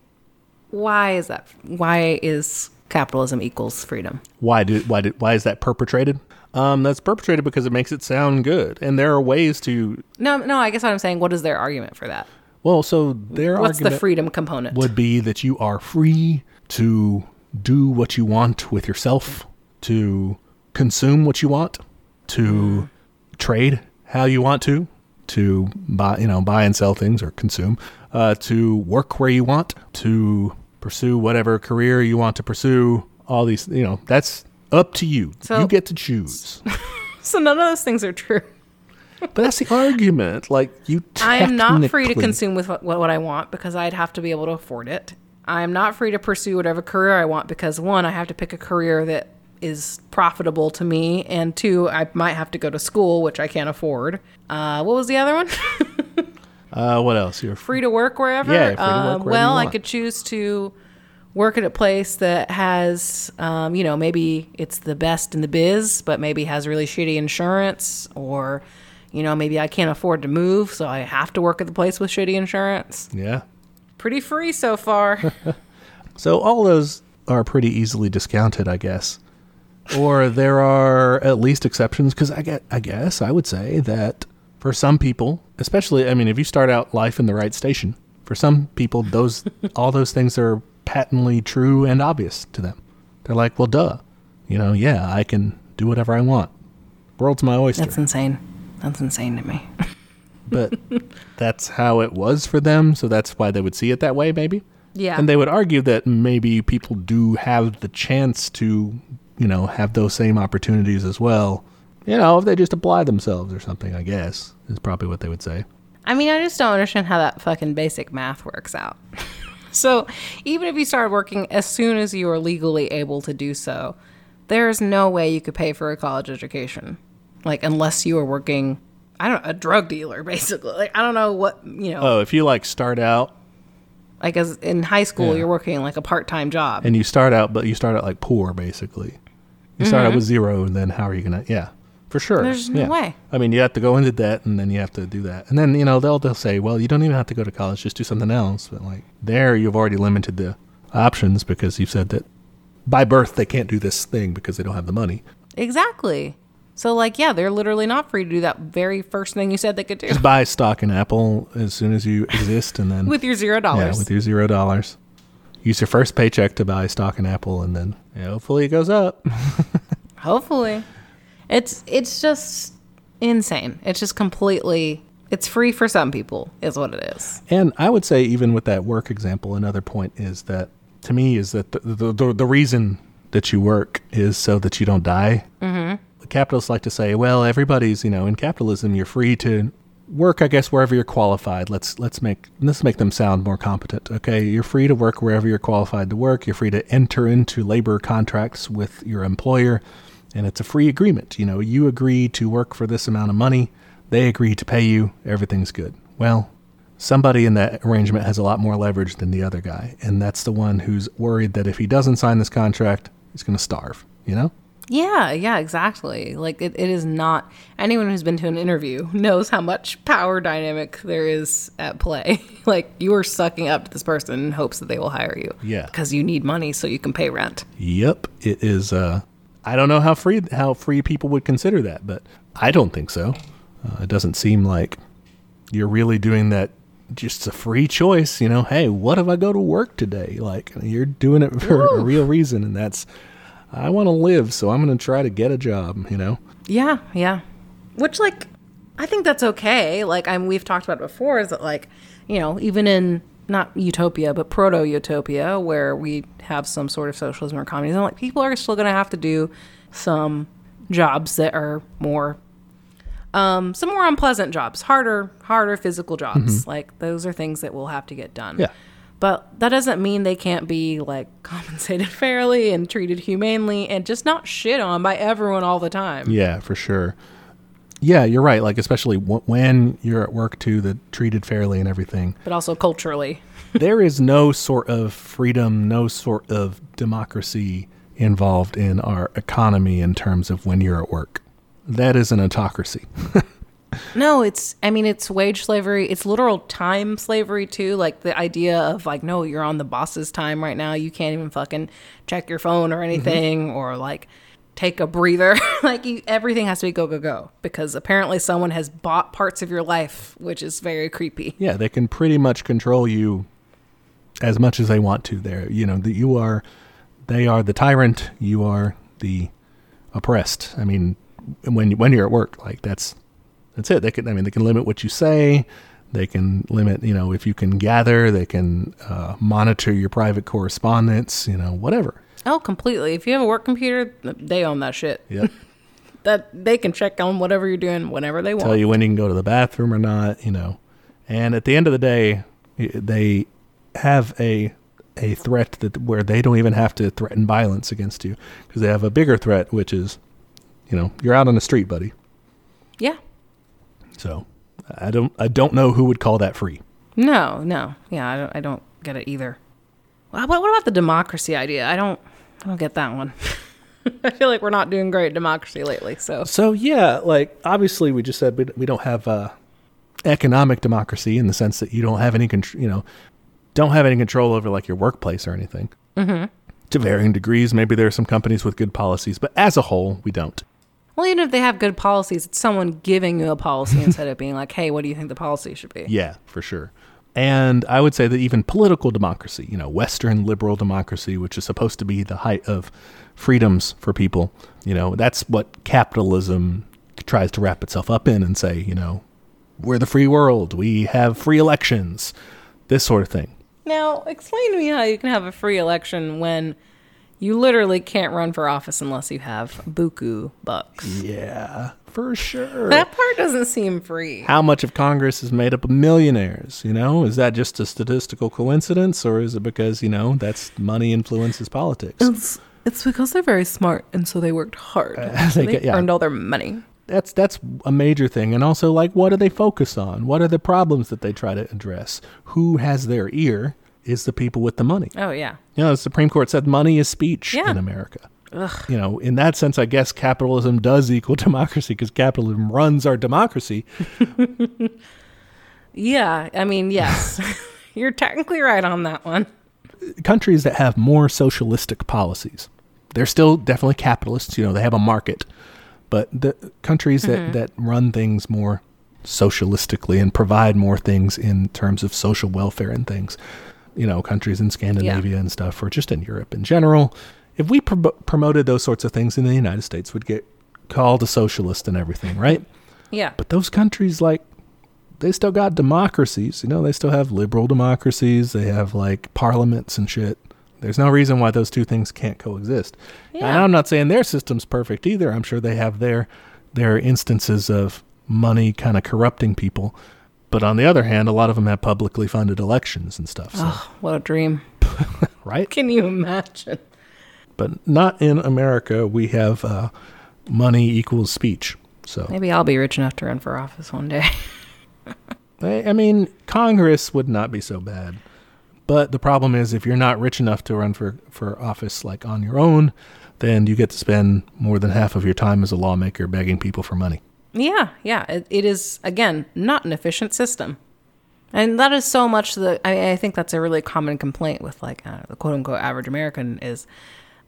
why is that why is capitalism equals freedom? Why do why did why is that perpetrated? Um, that's perpetrated because it makes it sound good, and there are ways to. No, no, I guess what I'm saying, what is their argument for that? Well, so their What's the freedom component? would be that you are free to do what you want with yourself, to consume what you want, to trade how you want to, to buy, you know, buy and sell things or consume, uh, to work where you want, to pursue whatever career you want to pursue. All these, you know, that's up to you. So- you get to choose. so none of those things are true. but that's the argument. Like you, I am not free to consume with what, what I want because I'd have to be able to afford it. I am not free to pursue whatever career I want because one, I have to pick a career that is profitable to me, and two, I might have to go to school, which I can't afford. Uh, what was the other one? Uh, what else? You're free to work wherever. Yeah, free to work Uh, wherever well, I could choose to work at a place that has, um, you know, maybe it's the best in the biz, but maybe has really shitty insurance, or, you know, maybe I can't afford to move, so I have to work at the place with shitty insurance. yeah. Pretty free so far. So all those are pretty easily discounted, I guess. Or there are at least exceptions because I get, I guess I would say that for some people, especially, I mean, if you start out life in the right station, for some people, those all those things are patently true and obvious to them. They're like, well, duh, you know, yeah, I can do whatever I want. World's my oyster. That's insane. That's insane to me. but that's how it was for them, so that's why they would see it that way, maybe. Yeah. And they would argue that maybe people do have the chance to, you know, have those same opportunities as well. You know, if they just apply themselves or something, I guess, is probably what they would say. I mean, I just don't understand how that fucking basic math works out. so, even if you started working as soon as you are legally able to do so, there is no way you could pay for a college education. Like, unless you were working, I don't know, a drug dealer, basically. Like, I don't know what, you know, Oh, if you like start out like as in high school, Yeah. you're working like a part time job. and you start out, but you start out like poor, basically. You start out mm-hmm. with zero, and then how are you gonna? Yeah, for sure. There's no yeah. way. I mean, you have to go into debt, and then you have to do that, and then you know they'll they'll say, well, you don't even have to go to college, just do something else. But like there, you've already limited the options because you've said that by birth they can't do this thing because they don't have the money. Exactly. So, like, yeah, they're literally not free to do that very first thing you said they could do Just buy stock in Apple as soon as you exist, and then with your zero dollars. yeah, with your zero dollars. Use your first paycheck to buy stock in Apple, and then yeah, hopefully it goes up. Hopefully. It's it's just insane. It's just completely it's free for some people is what it is. And I would say, even with that work example, another point is that to me is that the the, the, the reason that you work is so that you don't die. Mm-hmm. Capitalists like to say, well, everybody's you know in capitalism, you're free to work, I guess, wherever you're qualified. Let's let's make let's make them sound more competent. Okay, you're free to work wherever you're qualified to work. You're free to enter into labor contracts with your employer, and it's a free agreement. You know, you agree to work for this amount of money. They agree to pay you. Everything's good. Well, somebody in that arrangement has a lot more leverage than the other guy, and that's the one who's worried that if he doesn't sign this contract, he's going to starve. You know? Yeah, yeah, exactly. Like it, it is not anyone who's been to an interview knows how much power dynamic there is at play. like you are sucking up to this person in hopes that they will hire you. Yeah. Because you need money so you can pay rent. Yep, it is. Uh, I don't know how free how free people would consider that, but I don't think so. Uh, it doesn't seem like you're really doing that. Just a free choice, you know. Hey, what if I go to work today? Like you're doing it for a real reason, and that's I want to live, so I'm going to try to get a job. You know. Yeah, yeah. Which like I think that's okay. Like I'm we've talked about before is that like, you know, even in not utopia, but proto utopia where we have some sort of socialism or communism, like people are still gonna have to do some jobs that are more um some more unpleasant jobs, harder harder physical jobs. Like those are things that will have to get done. Yeah. But that doesn't mean they can't be like compensated fairly and treated humanely and just not shit on by everyone all the time. Yeah, for sure. Yeah, you're right. Like especially w- when you're at work too, the treated fairly and everything. But also culturally. there is no sort of freedom, no sort of democracy involved in our economy in terms of when you're at work. That is an autocracy. No, it's I mean it's wage slavery. It's literal time slavery too. Like the idea of like no, you're on the boss's time right now. You can't even fucking check your phone or mm-hmm. anything or like take a breather. like you, everything has to be go go go because apparently someone has bought parts of your life, which is very creepy. Yeah, they can pretty much control you as much as they want to. There, you know, that you are, they are the tyrant. You are the oppressed. I mean, when when you're at work, like that's that's it. They can, I mean, they can limit what you say. They can limit, you know, if you can gather. They can uh, monitor your private correspondence. You know, whatever. Oh, completely. If you have a work computer, they own that shit. Yep. That they can check on whatever you're doing whenever they want. tell you when you can go to the bathroom or not, you know. And at the end of the day, they have a a threat that where they don't even have to threaten violence against you because they have a bigger threat, which is, you know, you're out on the street, buddy. Yeah. So I don't I don't know who would call that free. No, no. Yeah, I don't, I don't get it either. Well, What, what about the democracy idea? I don't I don't get that one. I feel like we're not doing great democracy lately. So So yeah, like obviously we just said we, we don't have uh, economic democracy in the sense that you don't have any control, you know, don't have any control over like your workplace or anything. Mm-hmm. To varying degrees, maybe there are some companies with good policies, but as a whole, we don't. well, even if they have good policies, it's someone giving you a policy instead of being like, "Hey, what do you think the policy should be?" Yeah, for sure. And I would say that even political democracy, you know, Western liberal democracy, which is supposed to be the height of freedoms for people, you know, that's what capitalism tries to wrap itself up in and say, you know, we're the free world, we have free elections, this sort of thing. Now, explain to me how you can have a free election when you literally can't run for office unless you have buku bucks. Yeah, for sure. That part doesn't seem free. How much of Congress is made up of millionaires? You know, is that just a statistical coincidence, or is it because you know that's money influences politics? It's it's because they're very smart and so they worked hard. so they they get- yeah. earned all their money. that's that's a major thing and also like what do they focus on what are the problems that they try to address who has their ear is the people with the money Oh yeah. you know the supreme court said money is speech Yeah. in america you know in that sense i guess capitalism does equal democracy because capitalism runs our democracy. Yeah, I mean, yes. You're technically right on that one. countries that have more socialistic policies they're still definitely capitalists you know they have a market. But the countries that, mm-hmm. that run things more socialistically and provide more things in terms of social welfare and things you know countries in scandinavia and stuff or just in europe in general if we pro- promoted those sorts of things in the united states we'd get called a socialist and everything right? Yeah. but those countries like they still got democracies. You know they still have liberal democracies. They have like parliaments and shit. There's no reason why those two things can't coexist. And Yeah. i'm not saying their system's perfect either. I'm sure they have their their instances of money kind of corrupting people. But on the other hand a lot of them have publicly funded elections and stuff so, Oh, what a dream. right? Can you imagine? But not in america we have uh, money equals speech so Maybe I'll be rich enough to run for office one day. I, I mean, Congress would not be so bad. But the problem is, if you're not rich enough to run for, for office like on your own, then you get to spend more than half of your time as a lawmaker begging people for money. yeah, yeah. It, it is, again, not an efficient system. And that is so much the, I, I think that's a really common complaint with like uh, the quote unquote average American is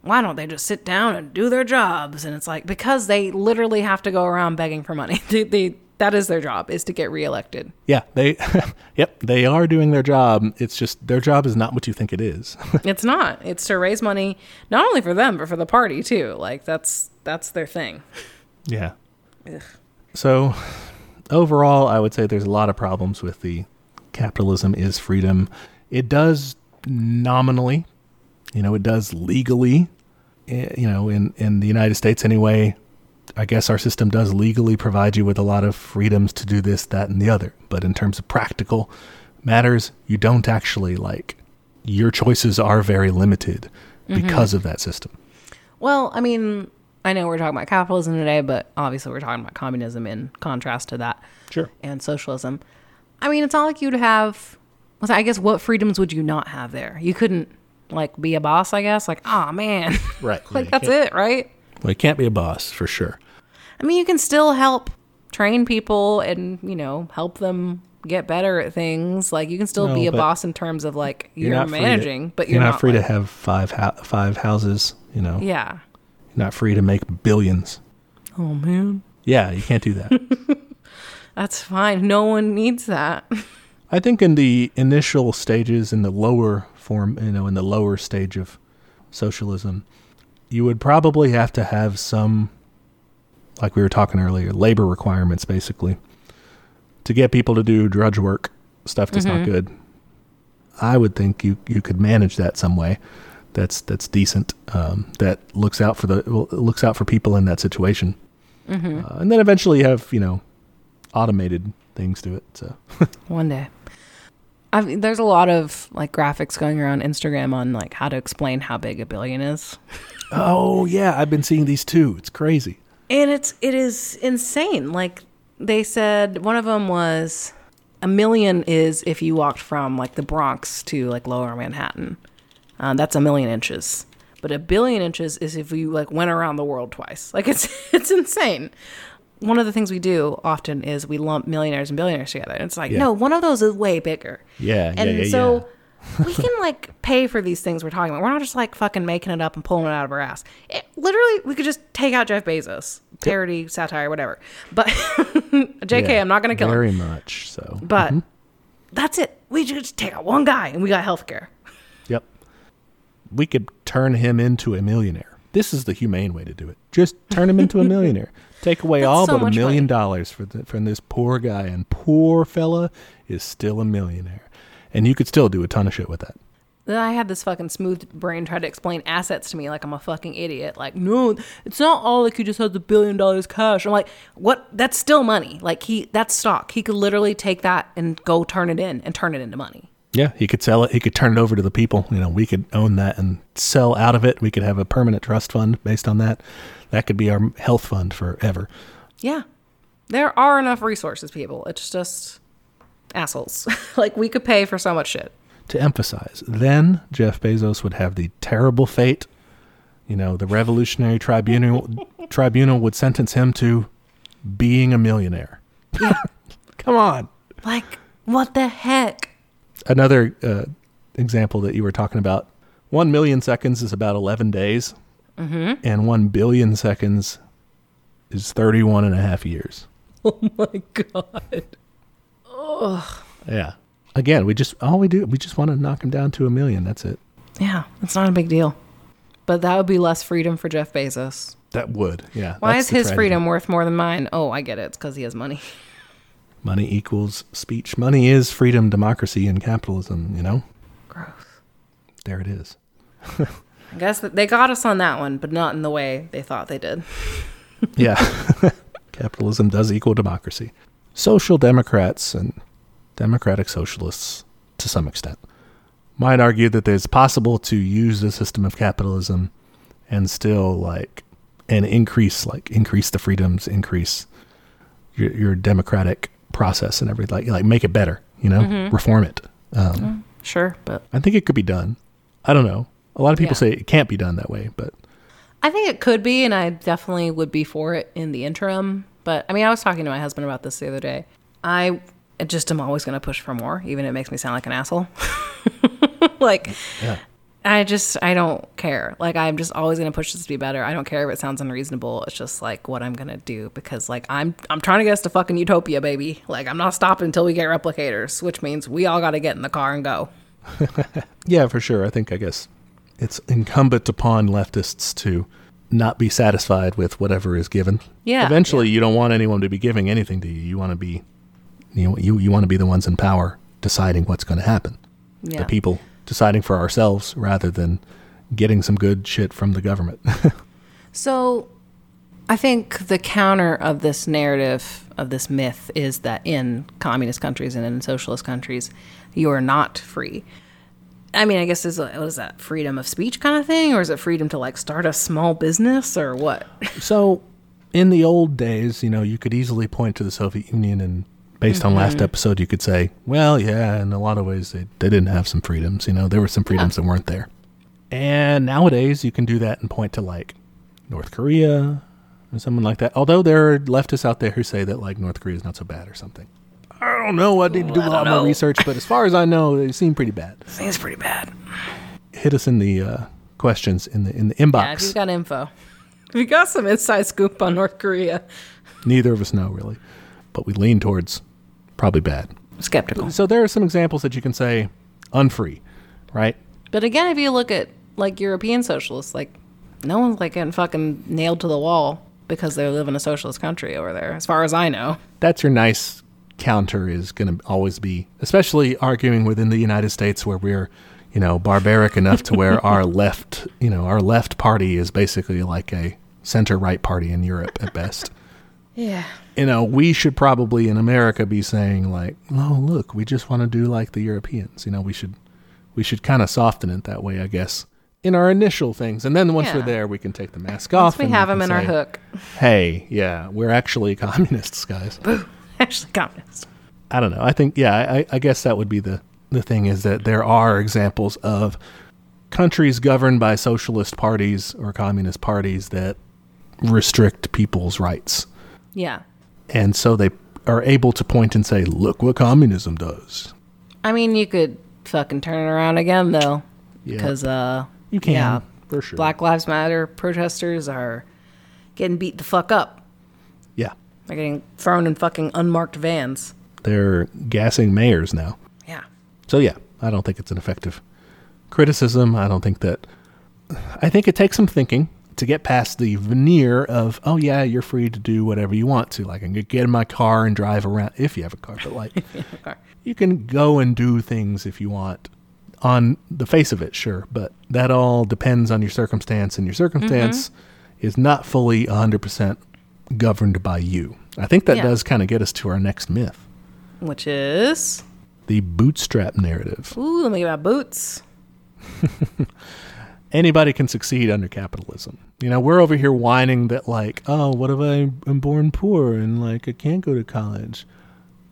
why don't they just sit down and do their jobs? And it's like because they literally have to go around begging for money. they, they, that is their job is to get reelected. Yeah, they, yep, they are doing their job. It's just their job is not what you think it is. It's not. It's to raise money not only for them but for the party too. Like that's that's their thing. yeah. Ugh. So, overall, I would say there's a lot of problems with the capitalism is freedom. It does nominally, you know, it does legally, eh, you know, in, in the United States anyway. I guess our system does legally provide you with a lot of freedoms to do this, that, and the other. But in terms of practical matters, you don't actually like, your choices are very limited because of that system. Well, I mean, I know we're talking about capitalism today, but obviously we're talking about communism in contrast to that Sure. and socialism. I mean, it's not like you'd have. well, I guess what freedoms would you not have there? You couldn't like be a boss. I guess like, oh man, Right. like that's it, right? Well, you can't be a boss for sure. I mean, you can still help train people and you know help them get better at things. Like you can still No, be a boss in terms of like you're, not free to- managing, but you're, you're, not, free like- to have five hou- five houses. You know, Yeah. you're not free to make billions. Oh man, Yeah, you can't do that. that's fine. No one needs that. I think in the initial stages, in the lower form, you know, in the lower stage of socialism, you would probably have to have some, like we were talking earlier, labor requirements basically to get people to do drudge work, stuff that's not good. I would think you you could manage that some way. That's that's decent. Um, that looks out for the looks out for people in that situation, uh, and then eventually you have you know automated things to it. So One day. I mean, there's a lot of like graphics going around Instagram on like how to explain how big a billion is. Oh yeah, I've been seeing these too. It's crazy. And it's it is insane. Like they said one of them was a million is if you walked from like the Bronx to like lower Manhattan. Uh, that's a million inches. But a billion inches is if you like went around the world twice. Like it's it's insane. One of the things we do often is we lump millionaires and billionaires together. And it's like, Yeah. no, one of those is way bigger. Yeah, yeah, And yeah, so we can like pay for these things we're talking about. We're not just like fucking making it up and pulling it out of our ass. It, literally, we could just take out Jeff Bezos, parody, satire, whatever. But JK, Yeah, I'm not going to kill him. very much so. But mm-hmm. that's it. We just take out one guy and we got healthcare. Yep. We could turn him into a millionaire. This is the humane way to do it. Just turn him into a millionaire. Take away That's all so but a million money. dollars for the, from this poor guy, and poor fella is still a millionaire. And you could still do a ton of shit with that. Then I had this fucking smooth brain try to explain assets to me like I'm a fucking idiot. Like, no, it's not all like he just has a billion dollars cash. I'm like, what? That's still money. Like he, that's stock. He could literally take that and go turn it in and turn it into money. Yeah, he could sell it. He could turn it over to the people. You know, we could own that and sell out of it. We could have a permanent trust fund based on that. That could be our health fund forever. Yeah. There are enough resources, people. It's just assholes. like we could pay for so much shit. to emphasize. Then Jeff Bezos would have the terrible fate. You know, the Revolutionary Tribunal Tribunal would sentence him to being a millionaire. Yeah. Come on. Like, what the heck? Another uh, example that you were talking about: one million seconds is about eleven days, Mm-hmm. and one billion seconds is 31 and a half years. Oh my god. Oh Yeah. Again, we just all we do we just want to knock him down to a million. That's it. Yeah, it's not a big deal. But that would be less freedom for Jeff Bezos. That would. Yeah. Why is his tragedy. freedom worth more than mine? Oh, I get it. It's because he has money. Money equals speech. Money is freedom, democracy, and capitalism, you know? Gross. There it is. I guess they got us on that one, but not in the way they thought they did. Yeah. capitalism does equal democracy. Social democrats and democratic socialists, to some extent, might argue that it's possible to use the system of capitalism and still, like, and increase, like, increase the freedoms, increase your, your democratic process and everything, like, like make it better, you know, reform it. Um, Sure, but I think it could be done. I don't know. A lot of people Yeah. say it can't be done that way, but I think it could be, and I definitely would be for it in the interim. But I mean, I was talking to my husband about this the other day. I just am always going to push for more, even if it makes me sound like an asshole. like, yeah. I just, I don't care. Like, I'm just always going to push this to be better. I don't care if it sounds unreasonable. It's just like what I'm going to do because, like, I'm, I'm trying to get us to fucking utopia, baby. Like, I'm not stopping until we get replicators, which means we all got to get in the car and go. Yeah, for sure. I think I guess it's incumbent upon leftists to not be satisfied with whatever is given. Yeah, Eventually, you don't want anyone to be giving anything to you. You want to be you you, you want to be the ones in power deciding what's going to happen. Yeah. The people deciding for ourselves rather than getting some good shit from the government. So, I think the counter of this narrative of this myth is that in communist countries and in socialist countries, you are not free. I mean, I guess is what is that freedom of speech kind of thing, or is it freedom to like start a small business or what? So, in the old days, you know, you could easily point to the Soviet Union and based on Mm-hmm. last episode, you could say, well, yeah, in a lot of ways, they, they didn't have some freedoms. You know, there were some freedoms that weren't there. And nowadays, you can do that and point to like North Korea, or someone like that. Although there are leftists out there who say that like North Korea is not so bad or something. I don't know. I need to do a lot more research, but as far as I know, they seem pretty bad. Seems pretty bad. Hit us in the uh, questions in the in the Yeah, if inbox. you've got info. If you got some inside scoop on North Korea, Neither of us know really, but we lean towards probably bad. skeptical. So there are some examples that you can say unfree, right? But again, if you look at like European socialists, like no one's like getting fucking nailed to the wall because they live in a socialist country over there, as far as I know. That's your nice counter is going to always be, especially arguing within the United States where we're, you know, barbaric enough to where our left, you know, our left party is basically like a center right party in Europe at best. Yeah. You know, we should probably in America be saying like, "Oh, look, we just want to do like the Europeans." You know, we should we should kind of soften it that way, I guess, in our initial things, and then once Yeah. we're there, we can take the mask Once off. we and have can them in our hook. Hey, yeah, we're actually communists, guys. Actually, communist. I don't know. I think yeah, I, I guess that would be the the thing is that there are examples of countries governed by socialist parties or communist parties that restrict people's rights. Yeah. And so they are able to point and say, look what communism does. I mean, you could fucking turn it around again, though. Yeah. Because, uh, You can, yeah, for sure. Black Lives Matter protesters are getting beat the fuck up. Yeah. They're getting thrown in fucking unmarked vans. They're gassing mayors now. Yeah. So yeah, I don't think it's an effective criticism. I don't think that I think it takes some thinking to get past the veneer of, oh yeah, you're free to do whatever you want to. Like I can get in my car and drive around if you have a car, but like you can go and do things if you want on the face of it, sure, but that all depends on your circumstance and your circumstance mm-hmm. is not fully 100% governed by you. I think that Yeah. does kind of get us to our next myth, Which is, the bootstrap narrative. ooh, let me get my boots. anybody can succeed under capitalism. You know, we're over here whining that like, oh, what if I am born poor and like I can't go to college?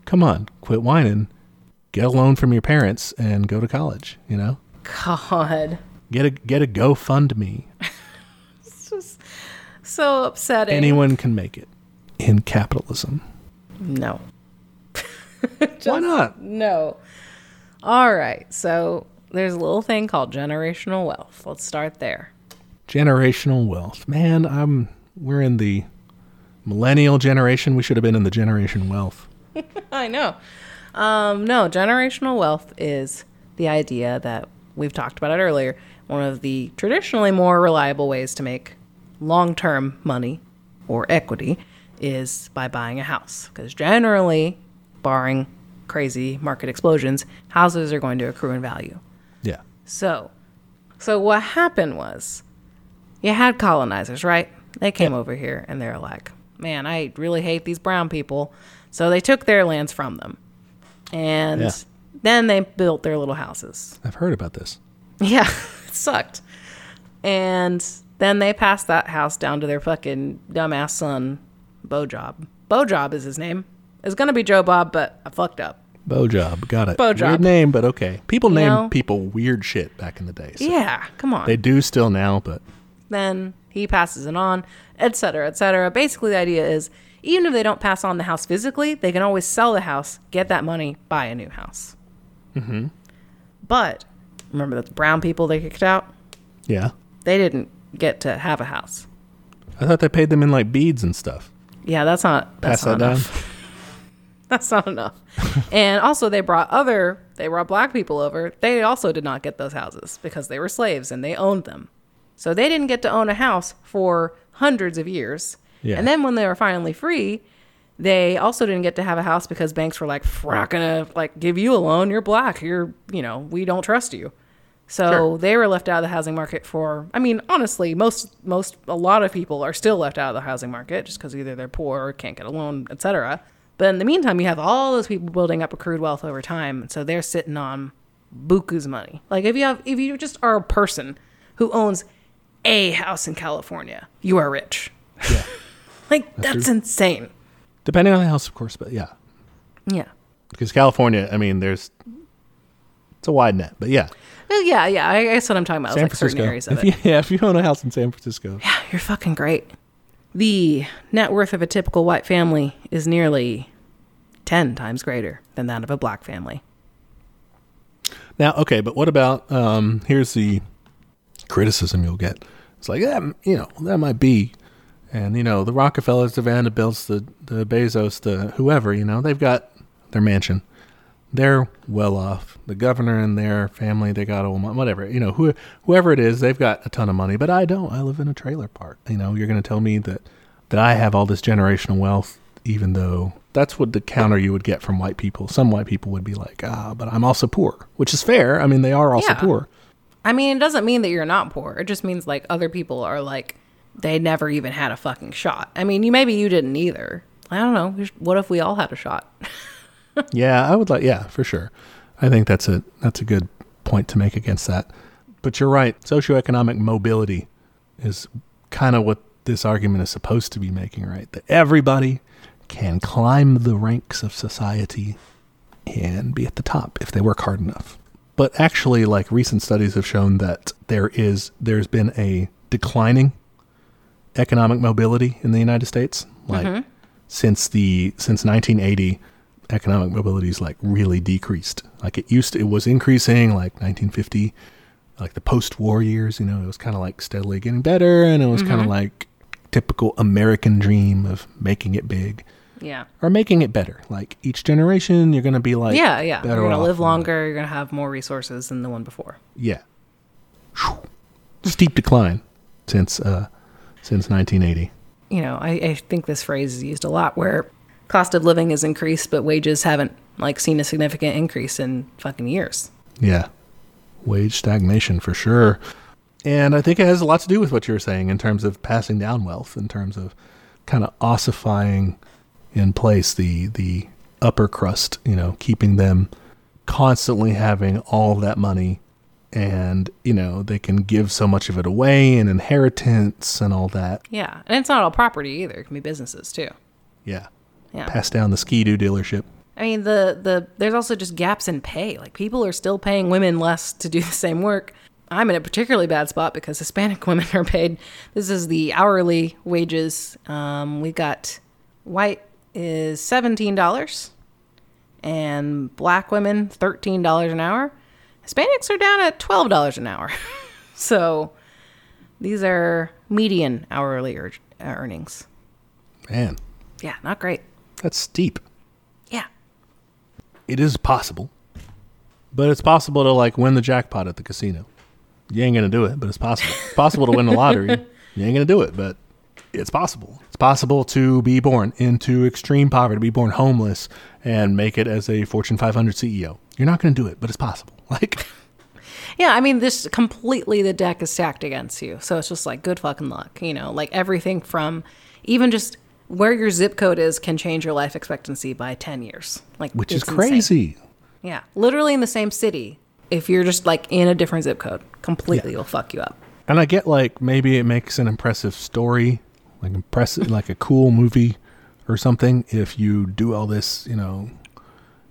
Come on, quit whining. Get a loan from your parents and go to college. You know, God. get a get a GoFundMe. It's just so upsetting. Anyone can make it in capitalism. No. Why not? No. All right. So there's a little thing called generational wealth. Let's start there. Generational wealth, man. I'm we're in the millennial generation. We should have been in the generation wealth. I know. Um, no, generational wealth is the idea that we've talked about it earlier. One of the traditionally more reliable ways to make long term money or equity is by buying a house. Because generally, barring crazy market explosions, houses are going to accrue in value. So, so what happened was, you had colonizers, right? They came over here and they're like, "Man, I really hate these brown people," so they took their lands from them, and Yeah. then they built their little houses. I've heard about this. Yeah, it sucked. And then they passed that house down to their fucking dumbass son, Bojob. Bojob is his name. It's gonna be Joe Bob, but I fucked up. Bojob, got it. Bojob. Weird name, but okay. People You named know? people weird shit back in the day. so Yeah, come on. They do still now, but then he passes it on, et cetera, et cetera. Basically, the idea is even if they don't pass on the house physically, they can always sell the house, get that money, buy a new house. Mm-hmm. But remember that the brown people they kicked out, yeah. they didn't get to have a house. I thought they paid them in like beads and stuff. Yeah, that's not that's Pass not that down. enough. that's not enough. and also, they brought other they brought black people over. They also did not get those houses because they were slaves and they owned them. So they didn't get to own a house for hundreds of years. Yeah. And then when they were finally free, they also didn't get to have a house because banks were like, "We're not gonna like give you a loan. You're black. You're you know we don't trust you." So Sure. they were left out of the housing market for. I mean, honestly, most most a lot of people are still left out of the housing market just because either they're poor or can't get a loan, etc. But in the meantime, you have all those people building up accrued wealth over time, so they're sitting on buku's money. Like if you have if you just are a person who owns a house in California, you are rich. Yeah. Like that's, insane. Depending on the house, of course, but yeah. Yeah. Because California, I mean, there's it's a wide net, but yeah. Yeah, yeah. I guess what I'm talking about San is like certain Francisco. areas of If it. you, yeah, if you own a house in San Francisco, Yeah, you're fucking great. The net worth of a typical white family is nearly 10 times greater than that of a black family. Now, okay, but what about um, here's the criticism you'll get. It's like, yeah, you know, that might be, and you know, the Rockefellers, the Vanderbilts, the the Bezos, the whoever, you know, they've got their mansion. They're well off. The governor and their family, they got all money, whatever. You know, who, whoever it is, they've got a ton of money. But I don't. I live in a trailer park. You know, you're going to tell me that that I have all this generational wealth, even though that's what the counter you would get from white people. Some white people would be like, ah, but I'm also poor, which is fair. I mean, they are also Yeah. poor. I mean, it doesn't mean that you're not poor. It just means like other people are like they never even had a fucking shot. I mean, you maybe you didn't either. I don't know. What if we all had a shot? Yeah, I would like. Yeah, for sure. I think that's a that's a good point to make against that. But you're right. Socioeconomic mobility is kind of what this argument is supposed to be making, right? That everybody can climb the ranks of society and be at the top if they work hard enough. But actually, like recent studies have shown that there is there's been a declining economic mobility in the United States. Like mm-hmm. since the since 1980, economic mobility is like really decreased. Like it used to, it was increasing like 1950, like the post-war years. You know, it was kind of like steadily getting better, and it was kind of like typical American dream of making it big Yeah. or making it better. Like each generation, you're going to be like yeah, yeah. better You're gonna live longer. You're gonna have more resources than the one before. Yeah, steep decline since uh since 1980. You know, I, I think this phrase is used a lot where cost of living has increased, but wages haven't like seen a significant increase in fucking years. Yeah. Wage stagnation for sure. And I think it has a lot to do with what you're saying in terms of passing down wealth, in terms of kind of ossifying in place the the upper crust, you know, keeping them constantly having all that money and, you know, they can give so much of it away in inheritance and all that. Yeah, and it's not all property either. It can be businesses too. Yeah. Yeah. Pass down the ski-doo dealership. I mean, the the there's also just gaps in pay. Like people are still paying women less to do the same work. I'm in a particularly bad spot because Hispanic women are paid. This is the hourly wages. Um, we got white is seventeen dollars, and black women thirteen dollars an hour. Hispanics are down at twelve dollars an hour. so these are median hourly ear- earnings. Man, Yeah, not great. That's steep. Yeah. it is possible, but it's possible to like win the jackpot at the casino. You ain't gonna do it, but it's possible. It's possible to win the lottery. You ain't gonna do it, but it's possible. It's possible to be born into extreme poverty, be born homeless, and make it as a Fortune 500 CEO. You're not gonna do it, but it's possible. Like, Yeah, I mean, this completely the deck is stacked against you. So it's just like good fucking luck, you know, like everything from even just where your zip code is can change your life expectancy by 10 years. Like, which is it's insane. crazy. Yeah, literally in the same city. If you're just like in a different zip code, completely Yeah. will fuck you up. And I get like maybe it makes an impressive story, like impressive, like a cool movie or something. If you do all this, you know,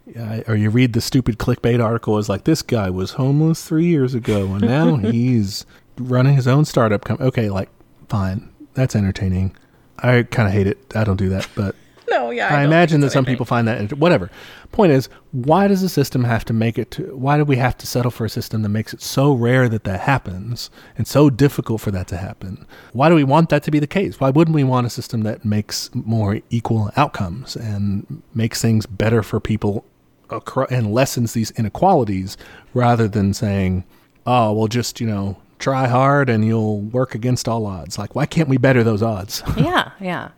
yeah, or you read the stupid clickbait article is like this guy was homeless three years ago and now he's running his own startup company. Okay, like fine, that's entertaining. I kind of hate it. I don't do that, but No, yeah. I, imagine that some people find that whatever. Point is, why does the system have to make it to? Why do we have to settle for a system that makes it so rare that that happens and so difficult for that to happen? Why do we want that to be the case? Why wouldn't we want a system that makes more equal outcomes and makes things better for people and lessens these inequalities rather than saying, "Oh, well, just you know." Try hard and you'll work against all odds. Like, why can't we better those odds? Yeah, yeah.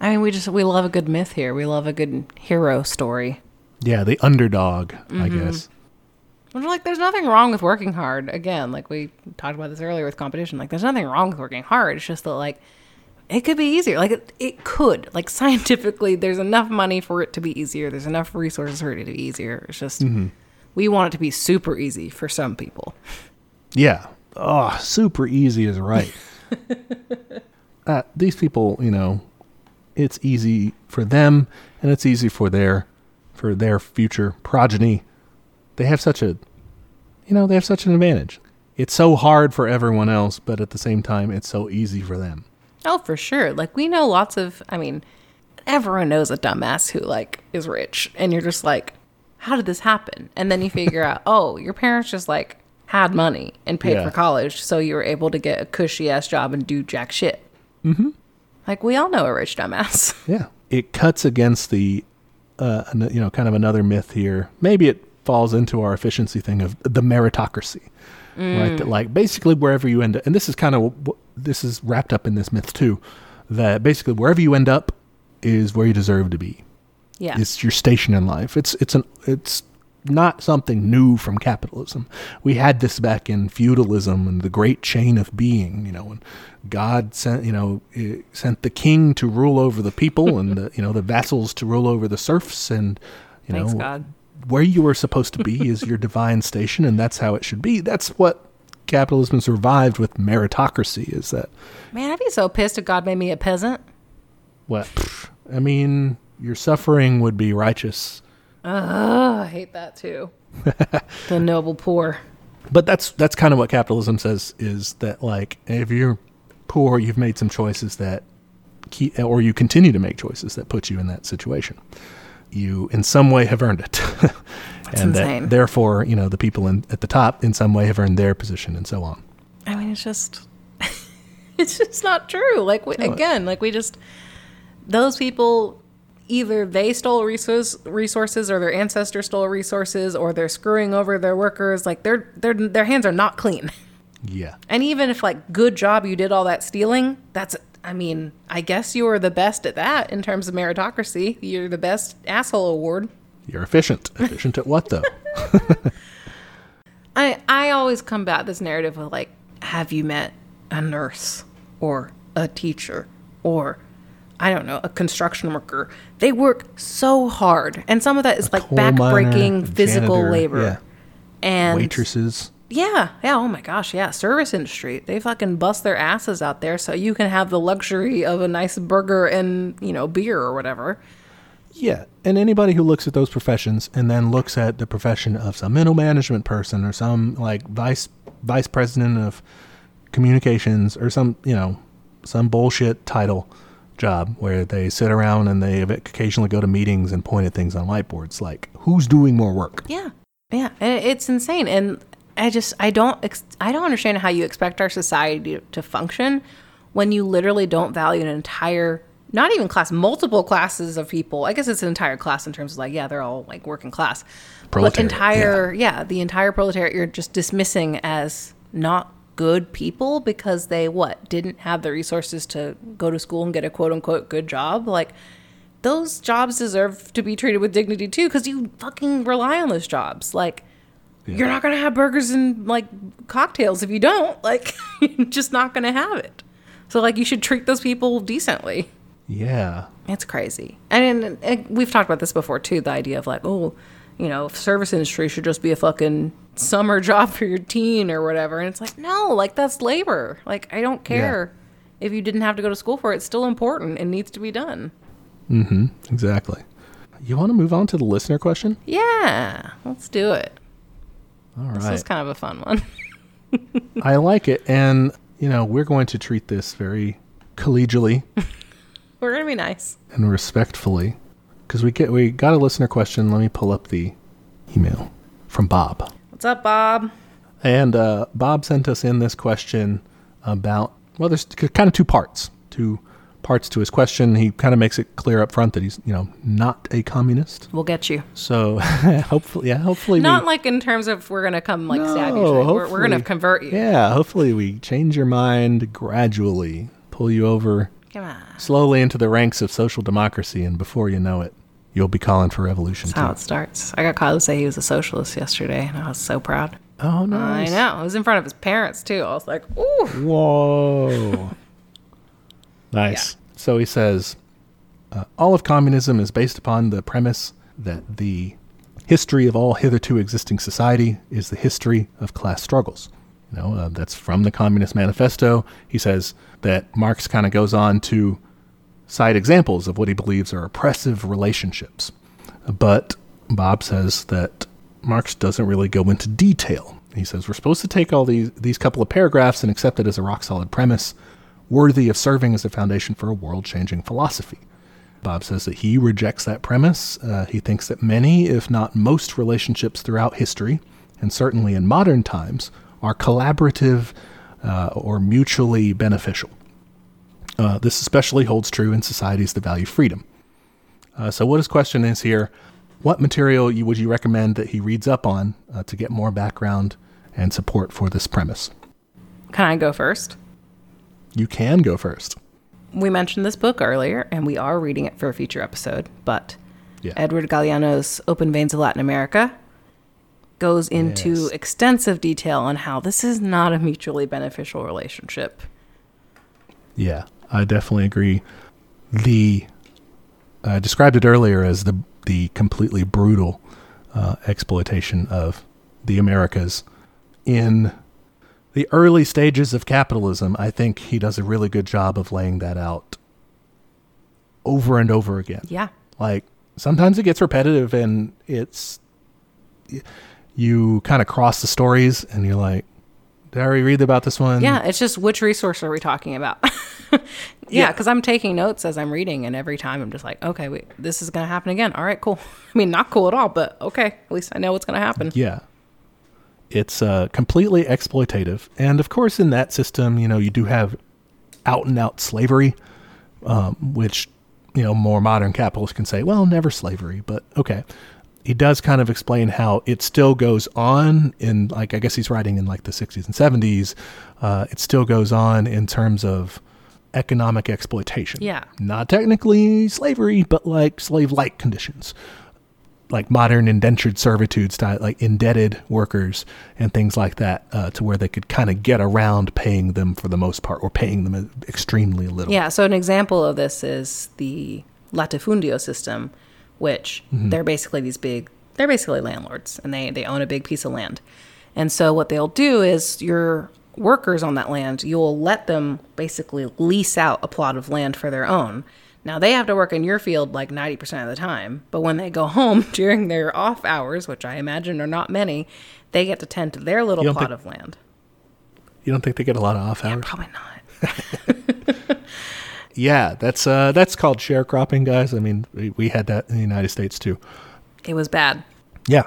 I mean, we just we love a good myth here. We love a good hero story. yeah, the underdog, I mm-hmm. guess. Which, like, there's nothing wrong with working hard. Again, like we talked about this earlier with competition. Like, there's nothing wrong with working hard. It's just that, like, it could be easier. Like, it, it could. Like, scientifically, there's enough money for it to be easier. There's enough resources for it to be easier. It's just mm-hmm. we want it to be super easy for some people. Yeah. Oh, super easy is right. uh, these people, you know, it's easy for them and it's easy for their for their future progeny. They have such a you know, they have such an advantage. It's so hard for everyone else, but at the same time it's so easy for them. Oh, for sure. Like we know lots of I mean, everyone knows a dumbass who like is rich and you're just like, how did this happen? And then you figure out, oh, your parents just like had money and paid Yeah. for college, so you were able to get a cushy ass job and do jack shit. Mm-hmm. Like we all know a rich dumbass. Yeah. It cuts against the, uh, you know, kind of another myth here. Maybe it falls into our efficiency thing of the meritocracy, right? That like basically wherever you end up, and this is kind of this is wrapped up in this myth too, that basically wherever you end up is where you deserve to be. yeah. It's your station in life. It's it's an it's not something new from capitalism. We had this back in feudalism and the great chain of being. You know, when God sent you know eh, sent the king to rule over the people and the, you know the vassals to rule over the serfs and you Thanks know God. where you were supposed to be is your divine station and that's how it should be. That's what capitalism survived with meritocracy. Is that Man, I'd be so pissed if God made me a peasant. what? I mean, your suffering would be righteous. Oh, I hate that too. the noble poor. but that's that's kind of what capitalism says is that like if you're poor you've made some choices that keep, or you continue to make choices that put you in that situation you in some way have earned it and insane. that therefore you know the people in, at the top in some way have earned their position and so on I mean, it's just, it's just not true. Like we, No. again, like we just, those people, either they stole resource, resources, or their ancestors stole resources, or they're screwing over their workers. Like their their their hands are not clean. yeah And even if like good job you did all that stealing, that's. I mean, I guess you were the best at that in terms of meritocracy. You're the best asshole award. you're efficient efficient at what though I I always combat this narrative of like, have you met a nurse or a teacher or I don't know, a construction worker? They work so hard, and some of that is like backbreaking a physical janitor, labor. yeah. And waitresses yeah, yeah. Oh my gosh, yeah. Service industry, they fucking bust their asses out there so you can have the luxury of a nice burger and you know beer or whatever. Yeah, and anybody who looks at those professions and then looks at the profession of some middle management person or some like vice vice president of communications or some you know some bullshit title job where they sit around and they occasionally go to meetings and point at things on whiteboards like who's doing more work Yeah, yeah, it's insane. And I just I don't I don't understand how you expect our society to, function when you literally don't value an entire not even class multiple classes of people. I guess it's an entire class in terms of like yeah they're all like working class, but entire yeah. the entire proletariat you're just dismissing as not good people because they what didn't have the resources to go to school and get a quote unquote good job? Like those jobs deserve to be treated with dignity too because you fucking rely on those jobs. Like you're not gonna have burgers and like cocktails if you don't. Like you're just not gonna have it. So like you should treat those people decently. Yeah. It's crazy. And, and, and we've talked about this before too the idea of like oh you know service industry should just be a fucking summer job for your teen or whatever. And it's like no like that's labor. Like i don't care if you didn't have to go to school for it. It's still important. And needs to be done. Mm-hmm. Exactly. You want to move on to the listener question? Yeah. Let's do it. All this is kind of a fun one. I like it, and you know we're going to treat this very collegially. We're gonna be nice. And respectfully. Because we get we got a listener question. Let me pull up the email from Bob, what's up bob? And uh, Bob sent us in this question about well, there's kind of two parts, two parts to his question. He kind of makes it clear up front that he's you know not a communist. we'll get you. So hopefully, yeah, hopefully not we, like in terms of we're gonna come like stab you No, we're, we're gonna convert you. Yeah, hopefully we change your mind gradually, pull you over come on. slowly into the ranks of social democracy, and before you know it, you'll be calling for revolution That's how it starts. I got Kyle to say he was a socialist yesterday, and I was so proud. Oh, nice. I know. It was in front of his parents too. I was like, ooh. Whoa. nice. So he says, uh, all of communism is based upon the premise that the history of all hitherto existing society is the history of class struggles. You know, uh, that's from the Communist Manifesto. He says that Marx kind of goes on to cite examples of what he believes are oppressive relationships. But Bob says that Marx doesn't really go into detail. He says we're supposed to take all these these couple of paragraphs and accept it as a rock solid premise. worthy of serving as a foundation for a world changing philosophy. Bob says that he rejects that premise. Uh, he thinks that many, if not most, relationships throughout history, and certainly in modern times, are collaborative uh, or mutually beneficial. Uh, this especially holds true in societies that value freedom. Uh, so, what his question is here what material you, would you recommend that he reads up on uh, to get more background and support for this premise? Can I go first? You can go first. We mentioned this book earlier, and we are reading it for a future episode, but Yeah. Edward Galeano's Open Veins of Latin America goes into Yes. extensive detail on how this is not a mutually beneficial relationship. Yeah, I definitely agree. The I described it earlier as the the completely brutal uh, exploitation of the Americas in the early stages of capitalism. I think he does a really good job of laying that out over and over again. Yeah. Like sometimes it gets repetitive and it's you kind of cross the stories and you're like, did I already read about this one? Yeah, it's just which resource are we talking about? Yeah. yeah, because I'm taking notes as I'm reading, and every time I'm just like, okay, wait, this is going to happen again. All right, cool. I mean, not cool at all, but okay, at least I know what's going to happen. Yeah. It's uh, completely exploitative. And of course, in that system, you know, you do have out and out slavery, um, which, you know, more modern capitalists can say, well, never slavery, but okay. He does kind of explain how it still goes on in, like, I guess he's writing in like the 60s and 70s. Uh, it still goes on in terms of economic exploitation. Yeah. Not technically slavery, but like slave like conditions like modern indentured servitude style, like indebted workers and things like that, uh, to where they could kind of get around paying them for the most part, or paying them extremely little. Yeah, so an example of this is the latifundio system, which mm-hmm. they're basically these big, they're basically landlords, and they, they own a big piece of land. And so what they'll do is your workers on that land, you'll let them basically lease out a plot of land for their own. Now they have to work in your field like 90% of the time, but when they go home during their off hours, which I imagine are not many, they get to tend to their little plot think- of land. You don't think they get a lot of off hours? Probably not. Yeah, that's uh, that's called sharecropping, guys. I mean, we, we had that in the United States too. It was bad. Yeah.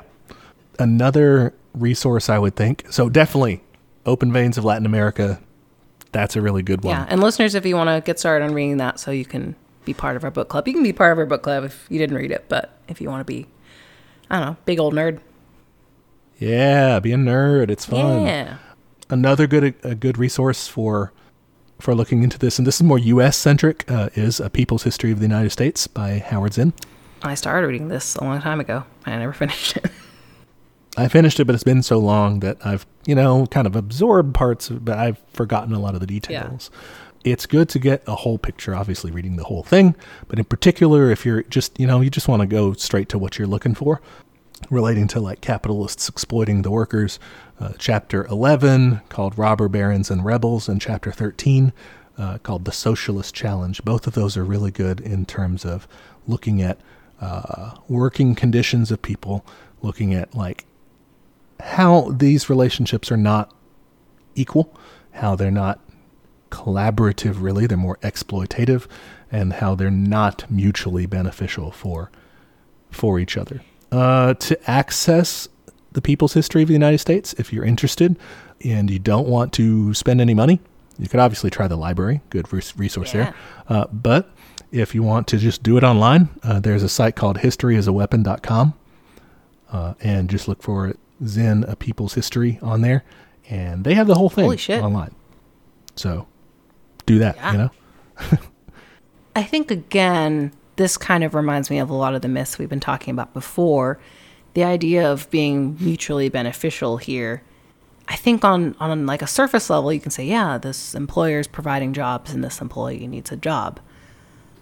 Another resource I would think. So definitely, Open Veins of Latin America. That's a really good one. Yeah, and listeners, if you want to get started on reading that, so you can be part of our book club, you can be part of our book club if you didn't read it. But if you want to be, I don't know, big old nerd, Yeah, be a nerd. It's fun. yeah, another good a good resource for for looking into this, and this is more U.S. centric, uh, is A People's History of the United States by Howard Zinn. I started reading this a long time ago. I never finished it. I finished it, but it's been so long that I've you know kind of absorbed parts, of, but I've forgotten a lot of the details. It's good to get a whole picture, obviously reading the whole thing, but in particular, if you're just you know you just want to go straight to what you're looking for, relating to like capitalists exploiting the workers. Uh, chapter 11 called Robber Barons and Rebels, and chapter 13 uh, called The Socialist Challenge. Both of those are really good in terms of looking at uh, working conditions of people, looking at like how these relationships are not equal, how they're not collaborative, really, they're more exploitative, and how they're not mutually beneficial for for each other. Uh, to access the people's history of the United States, if you're interested and you don't want to spend any money, you could obviously try the library, good res- resource there. Uh, but if you want to just do it online, uh, there's a site called historyasaweapon.com uh, and just look for Zinn A People's History on there. And they have the whole thing online. So do that, Yeah. you know? I think again, this kind of reminds me of a lot of the myths we've been talking about before. The idea of being mutually beneficial here. I think on on like a surface level, you can say, yeah, this employer is providing jobs and this employee needs a job.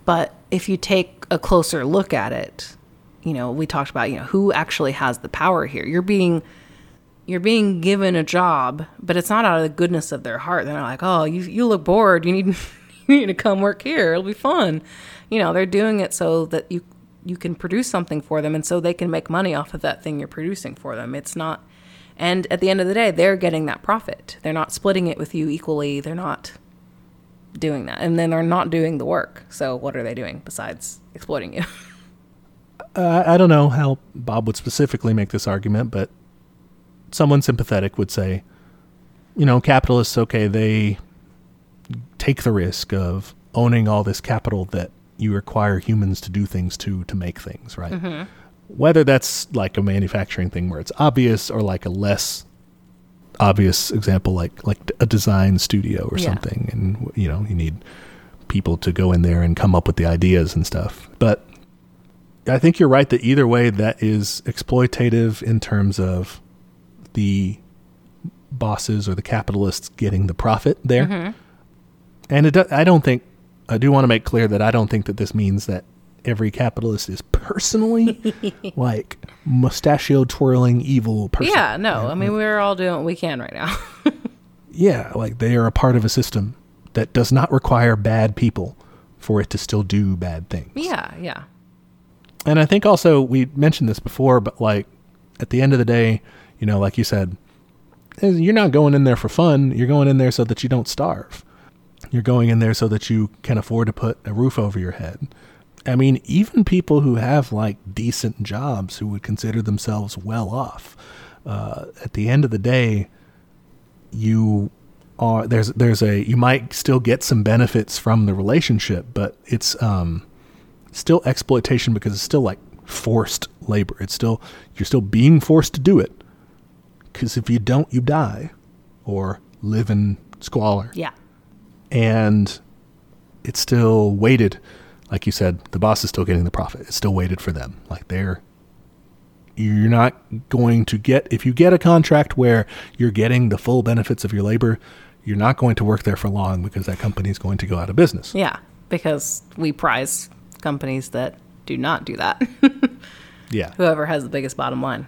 But if you take a closer look at it, you know, we talked about, you know, who actually has the power here. You're being you're being given a job, but it's not out of the goodness of their heart. They're not like, "Oh, you you look bored. You need you need to come work here. It'll be fun." You know, they're doing it so that you you can produce something for them and so they can make money off of that thing you're producing for them. It's not and at the end of the day, they're getting that profit. They're not splitting it with you equally. They're not doing that, and then they're not doing the work. So what are they doing besides exploiting you? Uh, I don't know how Bob would specifically make this argument, but someone sympathetic would say, you know, capitalists, okay, they take the risk of owning all this capital that you require humans to do things to to make things, right? Mm-hmm. Whether that's like a manufacturing thing where it's obvious or like a less obvious example like like a design studio or Yeah. something and you know, you need people to go in there and come up with the ideas and stuff. But I think you're right that either way that is exploitative in terms of the bosses or the capitalists getting the profit there. Mm-hmm. And it do, I don't think I do want to make clear that I don't think that this means that every capitalist is personally like mustachio twirling evil person. yeah, no. I mean, we're all doing what we can right now. Yeah, like they are a part of a system that does not require bad people for it to still do bad things. yeah, yeah, And I think also we mentioned this before, but like at the end of the day, you know, like you said, eh, you're not going in there for fun. You're going in there so that you don't starve. You're going in there so that you can afford to put a roof over your head. I mean, even people who have like decent jobs who would consider themselves well off, uh, at the end of the day, you are there's there's a you might still get some benefits from the relationship, but it's um still exploitation because it's still like forced labor. It's still you're still being forced to do it because if you don't, you die or live in squalor. yeah, And it's still weighted, like you said. The boss is still getting the profit. It's still weighted for them. Like they're you're not going to get if you get a contract where you're getting the full benefits of your labor. You're not going to work there for long because that company is going to go out of business. yeah. Because we prize companies that do not do that. Yeah. Whoever has the biggest bottom line.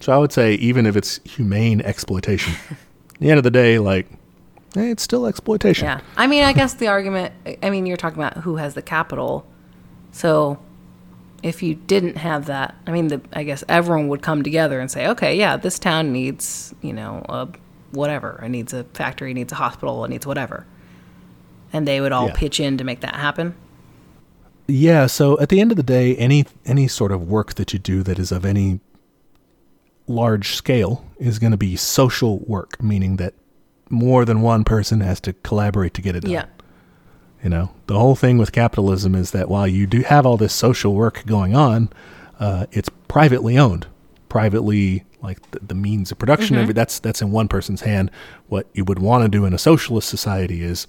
So I would say even if it's humane exploitation, at the end of the day, like eh, it's still exploitation. Yeah. I mean, I guess the argument, I mean, you're talking about who has the capital. So if you didn't have that, I mean, the, I guess everyone would come together and say, okay, yeah, this town needs, you know, a whatever. It needs a factory, it needs a hospital, it needs whatever. And they would all Yeah. pitch in to make that happen. Yeah, so at the end of the day, any any sort of work that you do that is of any large scale is going to be social work, meaning that more than one person has to collaborate to get it done. Yeah. You know, the whole thing with capitalism is that while you do have all this social work going on, uh, it's privately owned, privately like the, the means of production. Every that's that's in one person's hand. What you would want to do in a socialist society is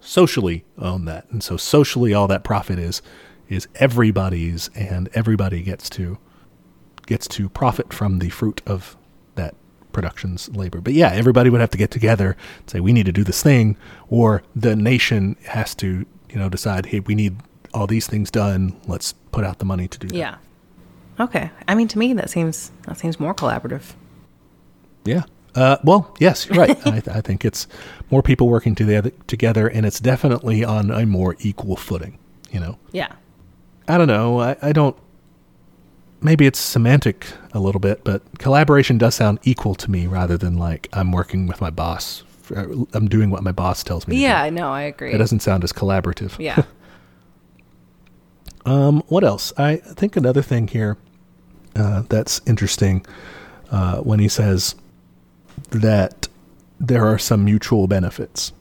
socially own that, and so socially, all that profit is is everybody's, and everybody gets to gets to profit from the fruit of production's labor. But yeah, everybody would have to get together and say we need to do this thing, or the nation has to you know decide hey we need all these things done. Let's put out the money to do that. Yeah. Okay. I mean, to me, that seems that seems more collaborative. Yeah. Uh, well, yes, you're right. I, th- I think it's more people working together, together, and it's definitely on a more equal footing. You know, Yeah. I don't know. I, I don't. Maybe it's semantic a little bit, but collaboration does sound equal to me rather than like I'm working with my boss. uh, I'm doing what my boss tells me. to do. Yeah. I know. I agree. It doesn't sound as collaborative. Yeah. Um, what else? I think another thing here uh, that's interesting uh, when he says that there are some mutual benefits.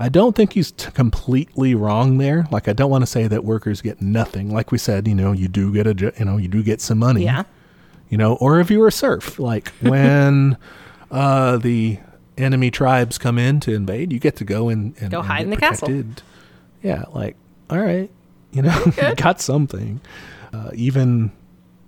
I don't think he's t- completely wrong there. Like, I don't want to say that workers get nothing. Like we said, you know, you do get a, you know, you do get some money. yeah. You know, or if you were a serf, like when uh, the enemy tribes come in to invade, you get to go in and Go and hide in the castle. Yeah, like all right, you know, you got something. Uh, even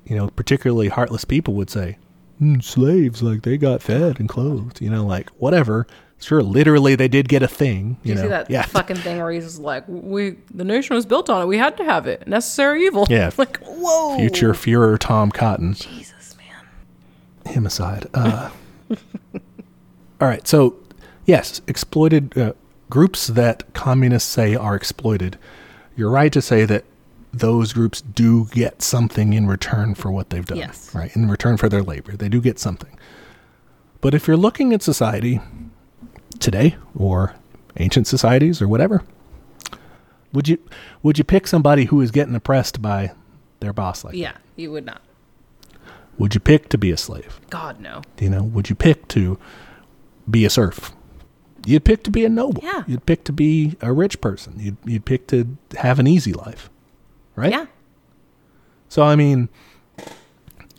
you know, particularly heartless people would say, "Mm, slaves, like they got fed and clothed. You know, like whatever. Sure, literally they did get a thing. You you know, see that yeah, fucking thing where he's like, "We, the nation was built on it. We had to have it. Necessary evil." Yeah. like, whoa. future Führer Tom Cotton. Jesus, man. him aside. Uh, all right, so yes, exploited uh, groups that communists say are exploited. You're right to say that those groups do get something in return for what they've done. Yes. Right, in return for their labor, they do get something. But if you're looking at society today, or ancient societies or whatever. Would you would you pick somebody who is getting oppressed by their boss like? Yeah, you would not. Would you pick to be a slave? God no. You know, would you pick to be a serf? You'd pick to be a noble. Yeah. You'd pick to be a rich person. You'd you'd pick to have an easy life. Right? Yeah. So I mean,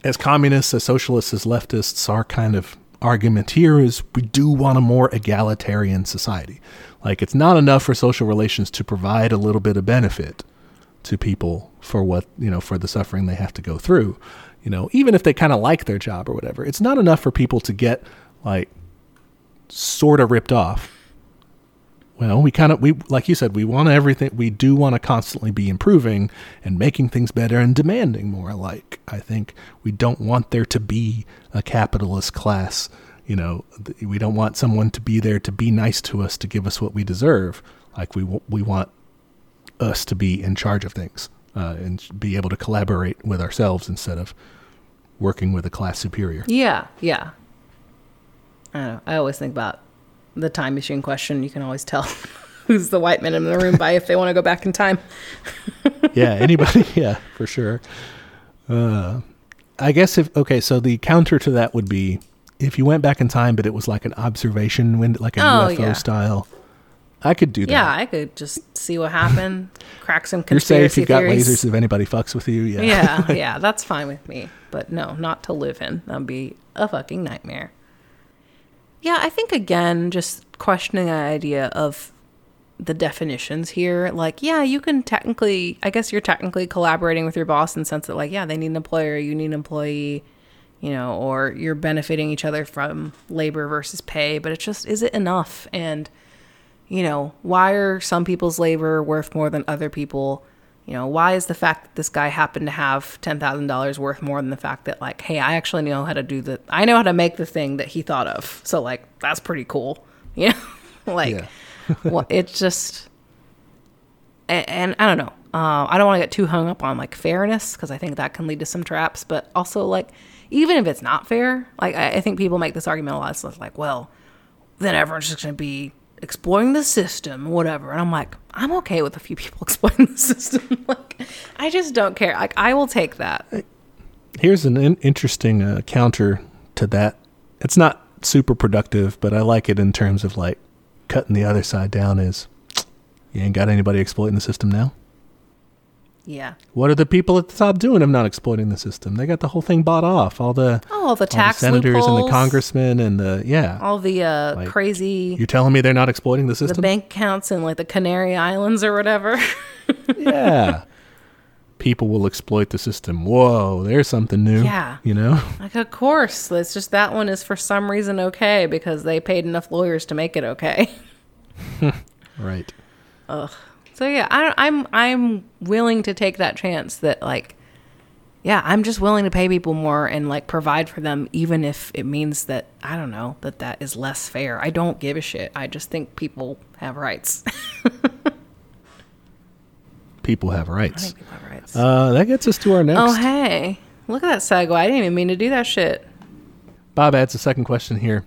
as communists, as socialists, as leftists, our kind of argument here is we do want a more egalitarian society. Like it's not enough for social relations to provide a little bit of benefit to people for what, you know, for the suffering they have to go through. You know, even if they kind of like their job or whatever. It's not enough for people to get like sort of ripped off. Well, we kind of we like you said, we want everything. We do want to constantly be improving and making things better and demanding more. Like I think we don't want there to be a capitalist class. You know, we don't want someone to be there to be nice to us to give us what we deserve. Like we we want us to be in charge of things uh, and be able to collaborate with ourselves instead of working with a class superior. Yeah, yeah. I know. I always think about the time machine question. You can always tell who's the white man in the room by if they want to go back in time. yeah, anybody. Yeah, for sure. Uh, I guess if okay, so the counter to that would be if you went back in time, but it was like an observation wind, like a Oh, UFO yeah. style. I could do that. Yeah, I could just see what happened, crack some conspiracy You're safe. You've got lasers. If anybody fucks with you, yeah. yeah, yeah, that's fine with me. But no, not to live in. That'd be a fucking nightmare. Yeah, I think again, just questioning the idea of the definitions here. Like, yeah, you can technically, I guess you're technically collaborating with your boss in the sense that, like, yeah, they need an employer, you need an employee, you know, or you're benefiting each other from labor versus pay. But it's just, is it enough? And, you know, why are some people's labor worth more than other people? You know, why is the fact that this guy happened to have ten thousand dollars worth more than the fact that like, hey, I actually know how to do the, I know how to make the thing that he thought of. So like, that's pretty cool. You know, like, well, it's just, and, and I don't know. Uh, I don't want to get too hung up on like fairness because I think that can lead to some traps. But also like, even if it's not fair, like I, I think people make this argument a lot. So it's like, well, then everyone's just going to be exploiting the system, whatever. And I'm like, I'm okay with a few people exploiting the system. like, I just don't care. Like, I will take that. Here's an in- interesting uh, counter to that. It's not super productive, but I like it in terms of like cutting the other side down. Is you ain't got anybody exploiting the system now. Yeah. What are the people at the top doing of not exploiting the system? They got the whole thing bought off. All the Oh, all the all the senators and the congressmen and the yeah. all the uh, Like, crazy You're telling me they're not exploiting the system? the bank accounts in like the Canary Islands or whatever. yeah. People will exploit the system. Whoa, there's something new. Yeah. You know? like, of course, it's just that one is for some reason okay because they paid enough lawyers to make it okay. Right. So yeah, I don't, I'm I'm willing to take that chance that like, yeah, I'm just willing to pay people more and like provide for them, even if it means that I don't know that that is less fair. I don't give a shit. I just think people have rights. People have I rights. think people have rights. Uh, that gets us to our next. oh hey, look at that segue. I didn't even mean to do that shit. Bob adds a second question here.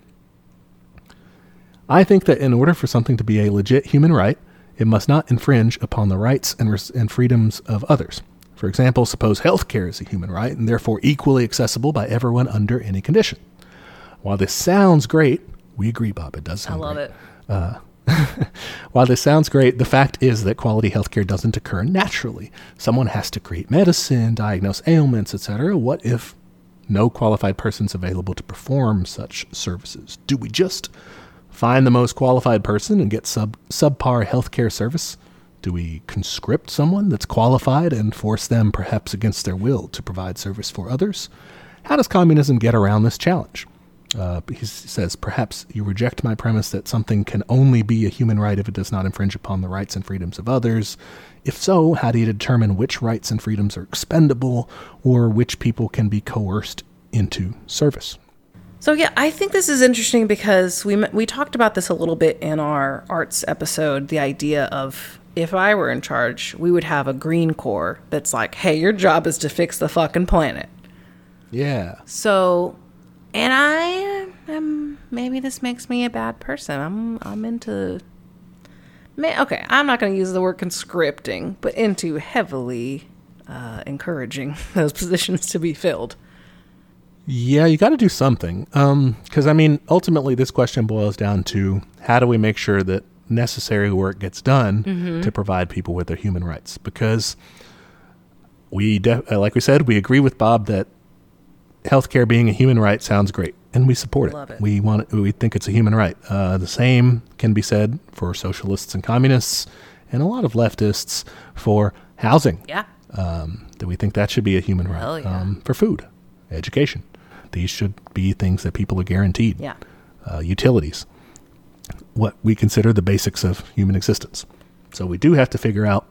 I think that in order for something to be a legit human right, it must not infringe upon the rights and, res- and freedoms of others. For example, suppose healthcare is a human right and therefore equally accessible by everyone under any condition. While this sounds great, we agree, Bob. It does I sound love great. it. Uh, while this sounds great, the fact is that quality healthcare doesn't occur naturally. Someone has to create medicine, diagnose ailments, etc. What if no qualified person's available to perform such services? Do we just find the most qualified person and get sub subpar healthcare service? Do we conscript someone that's qualified and force them, perhaps against their will, to provide service for others? How does communism get around this challenge? Uh, he says, perhaps you reject my premise that something can only be a human right if it does not infringe upon the rights and freedoms of others. If so, how do you determine which rights and freedoms are expendable or which people can be coerced into service? So yeah, I think this is interesting because we we talked about this a little bit in our arts episode. The idea of if I were in charge, we would have a green corps that's like, "Hey, your job is to fix the fucking planet." Yeah. So, and I am maybe this makes me a bad person. I'm I'm into okay, I'm not going to use the word conscripting, but into heavily uh, encouraging those positions to be filled. Yeah, you got to do something. Because, I mean, ultimately, this question boils down to how do we make sure that necessary work gets done to provide people with their human rights? Because we, de- uh, like we said, we agree with Bob that healthcare being a human right sounds great, and we support it. It. We want it, we think it's a human right. Uh, the same can be said for socialists and communists, and a lot of leftists for housing. Yeah. Um, that we think that should be a human right. Yeah. Um, for food, education, these should be things that people are guaranteed. Yeah. Uh, utilities, what we consider the basics of human existence. So we do have to figure out,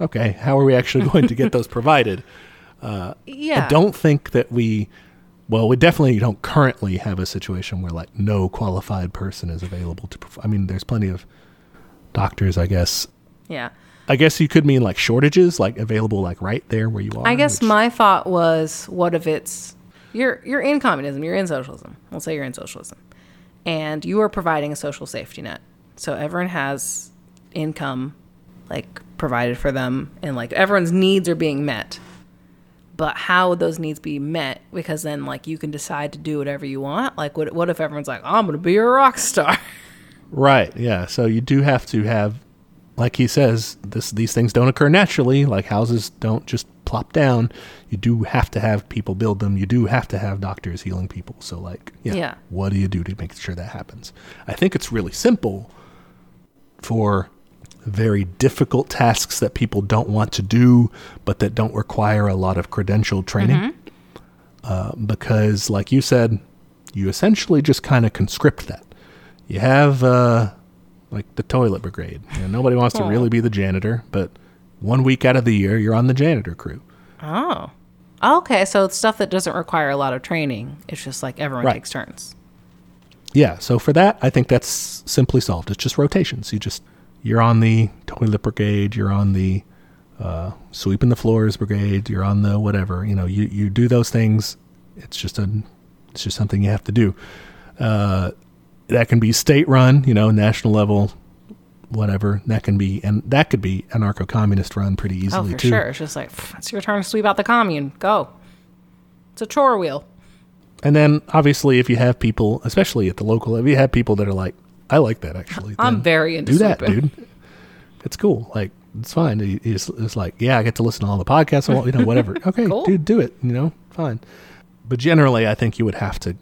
okay, how are we actually going to get those provided? Yeah. I don't think that we, well, we definitely don't currently have a situation where like no qualified person is available to. Perf- I mean, there's plenty of doctors, I guess. Yeah. I guess you could mean like shortages, like available, like right there where you are. I guess which- my thought was, what if it's you're you're in communism, you're in socialism. Let's say you're in socialism, and you are providing a social safety net, so everyone has income, like provided for them, and like everyone's needs are being met. But how would those needs be met? Because then, like, you can decide to do whatever you want. Like, what what if everyone's like, I'm gonna be a rock star? Right. Yeah. So you do have to have, like he says, this these things don't occur naturally. Like houses don't just plop down. You do have to have people build them. You do have to have doctors healing people. So like, yeah, Yeah. what do you do to make sure that happens? I think it's really simple for very difficult tasks that people don't want to do, but that don't require a lot of credential training. Uh, because, like you said, you essentially just kind of conscript that. You have uh, like the toilet brigade. You know, nobody wants to really be the janitor, but one week out of the year, you're on the janitor crew. Oh, okay. So it's stuff that doesn't require a lot of training. It's just like everyone Right. takes turns. Yeah, so for that, I think that's simply solved. It's just rotations. You just you're on the toilet brigade, you're on the uh, sweeping the floors brigade, you're on the whatever. You know, you you do those things. It's just a it's just something you have to do. Uh, that can be state run, you know, national level, whatever. That can be and that could be anarcho communist run pretty easily Oh, easily for too. sure. It's just like it's your turn to sweep out the commune. Go. It's a chore wheel. And then obviously, if you have people, especially at the local, if you have people that are like, I like that actually. I'm very into do that, dude. It's cool. Like it's fine. You It's like, yeah, I get to listen to all the podcasts. I want, you know, whatever. Okay, Cool. dude, do it. You know, fine. But generally, I think you would have to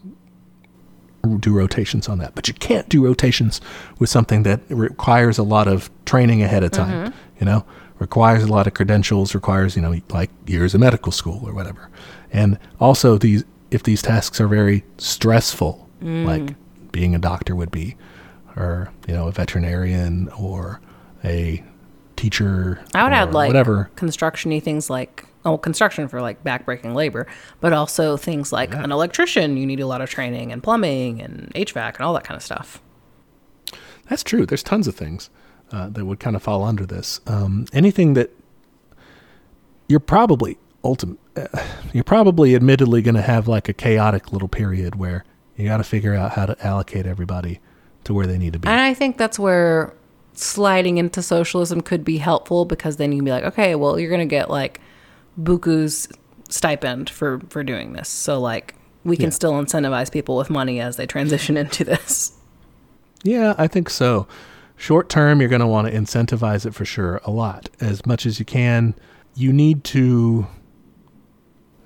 do rotations on that. But you can't do rotations with something that requires a lot of training ahead of time. Mm-hmm. You know, requires a lot of credentials. Requires you know like years of medical school or whatever. And also these if these tasks are very stressful, mm. like being a doctor would be, or you know a veterinarian or a teacher. I would add like whatever. construction-y things like oh construction for like backbreaking labor, but also things like an electrician. You need a lot of training and plumbing and HVAC and all that kind of stuff. That's true. There's tons of things uh, that would kind of fall under this. Um, anything that you're probably ultimate, uh, you're probably admittedly going to have like a chaotic little period where you got to figure out how to allocate everybody to where they need to be. And I think that's where sliding into socialism could be helpful because then you can be like, okay, well, you're going to get like buku's stipend for for doing this. So like we can Yeah. still incentivize people with money as they transition into this. Yeah, I think so. Short term, you're going to want to incentivize it for sure a lot, as much as you can. You need to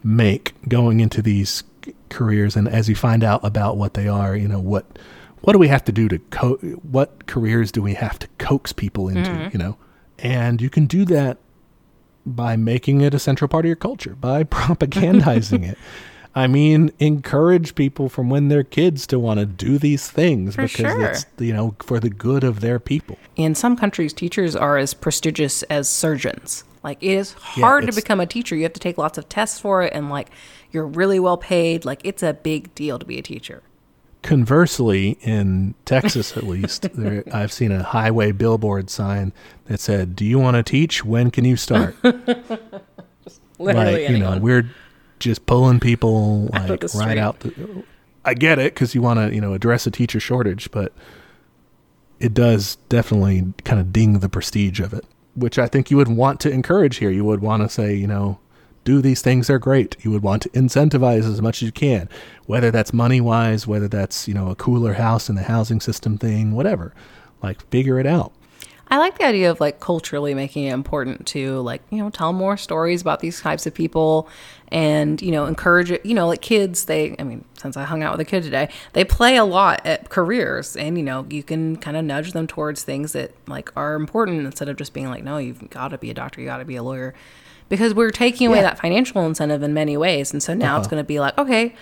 make going into these careers, and as you find out about what they are, you know what what do we have to do to co- what careers do we have to coax people into, mm-hmm. you know, and you can do that by making it a central part of your culture, by propagandizing it. I mean, encourage people from when they're kids to want to do these things For because sure. it's you know for the good of their people. In some countries, teachers are as prestigious as surgeons. Like it is hard to become a teacher. You have to take lots of tests for it, and like you're really well paid. Like it's a big deal to be a teacher. Conversely, in Texas at least, there, I've seen a highway billboard sign that said, "Do you want to teach? When can you start?" Literally like you know, we're just pulling people like the right street. out. The, I get it because you want to you know address a teacher shortage, but it does definitely kind of ding the prestige of it, which I think you would want to encourage here. You would want to say, you know, do these things they're great. You would want to incentivize as much as you can, whether that's money wise, whether that's, you know, a cooler house in the housing system thing, whatever. Like figure it out. I like the idea of like culturally making it important to like, you know, tell more stories about these types of people and, you know, encourage it. You know, like kids, they, I mean, since I hung out with a kid today, they play a lot at careers and, you know, you can kind of nudge them towards things that like are important instead of just being like, no, you've got to be a doctor, you got to be a lawyer. Because we're taking away Yeah. that financial incentive in many ways. And so now it's Uh-huh. going to be like, okay,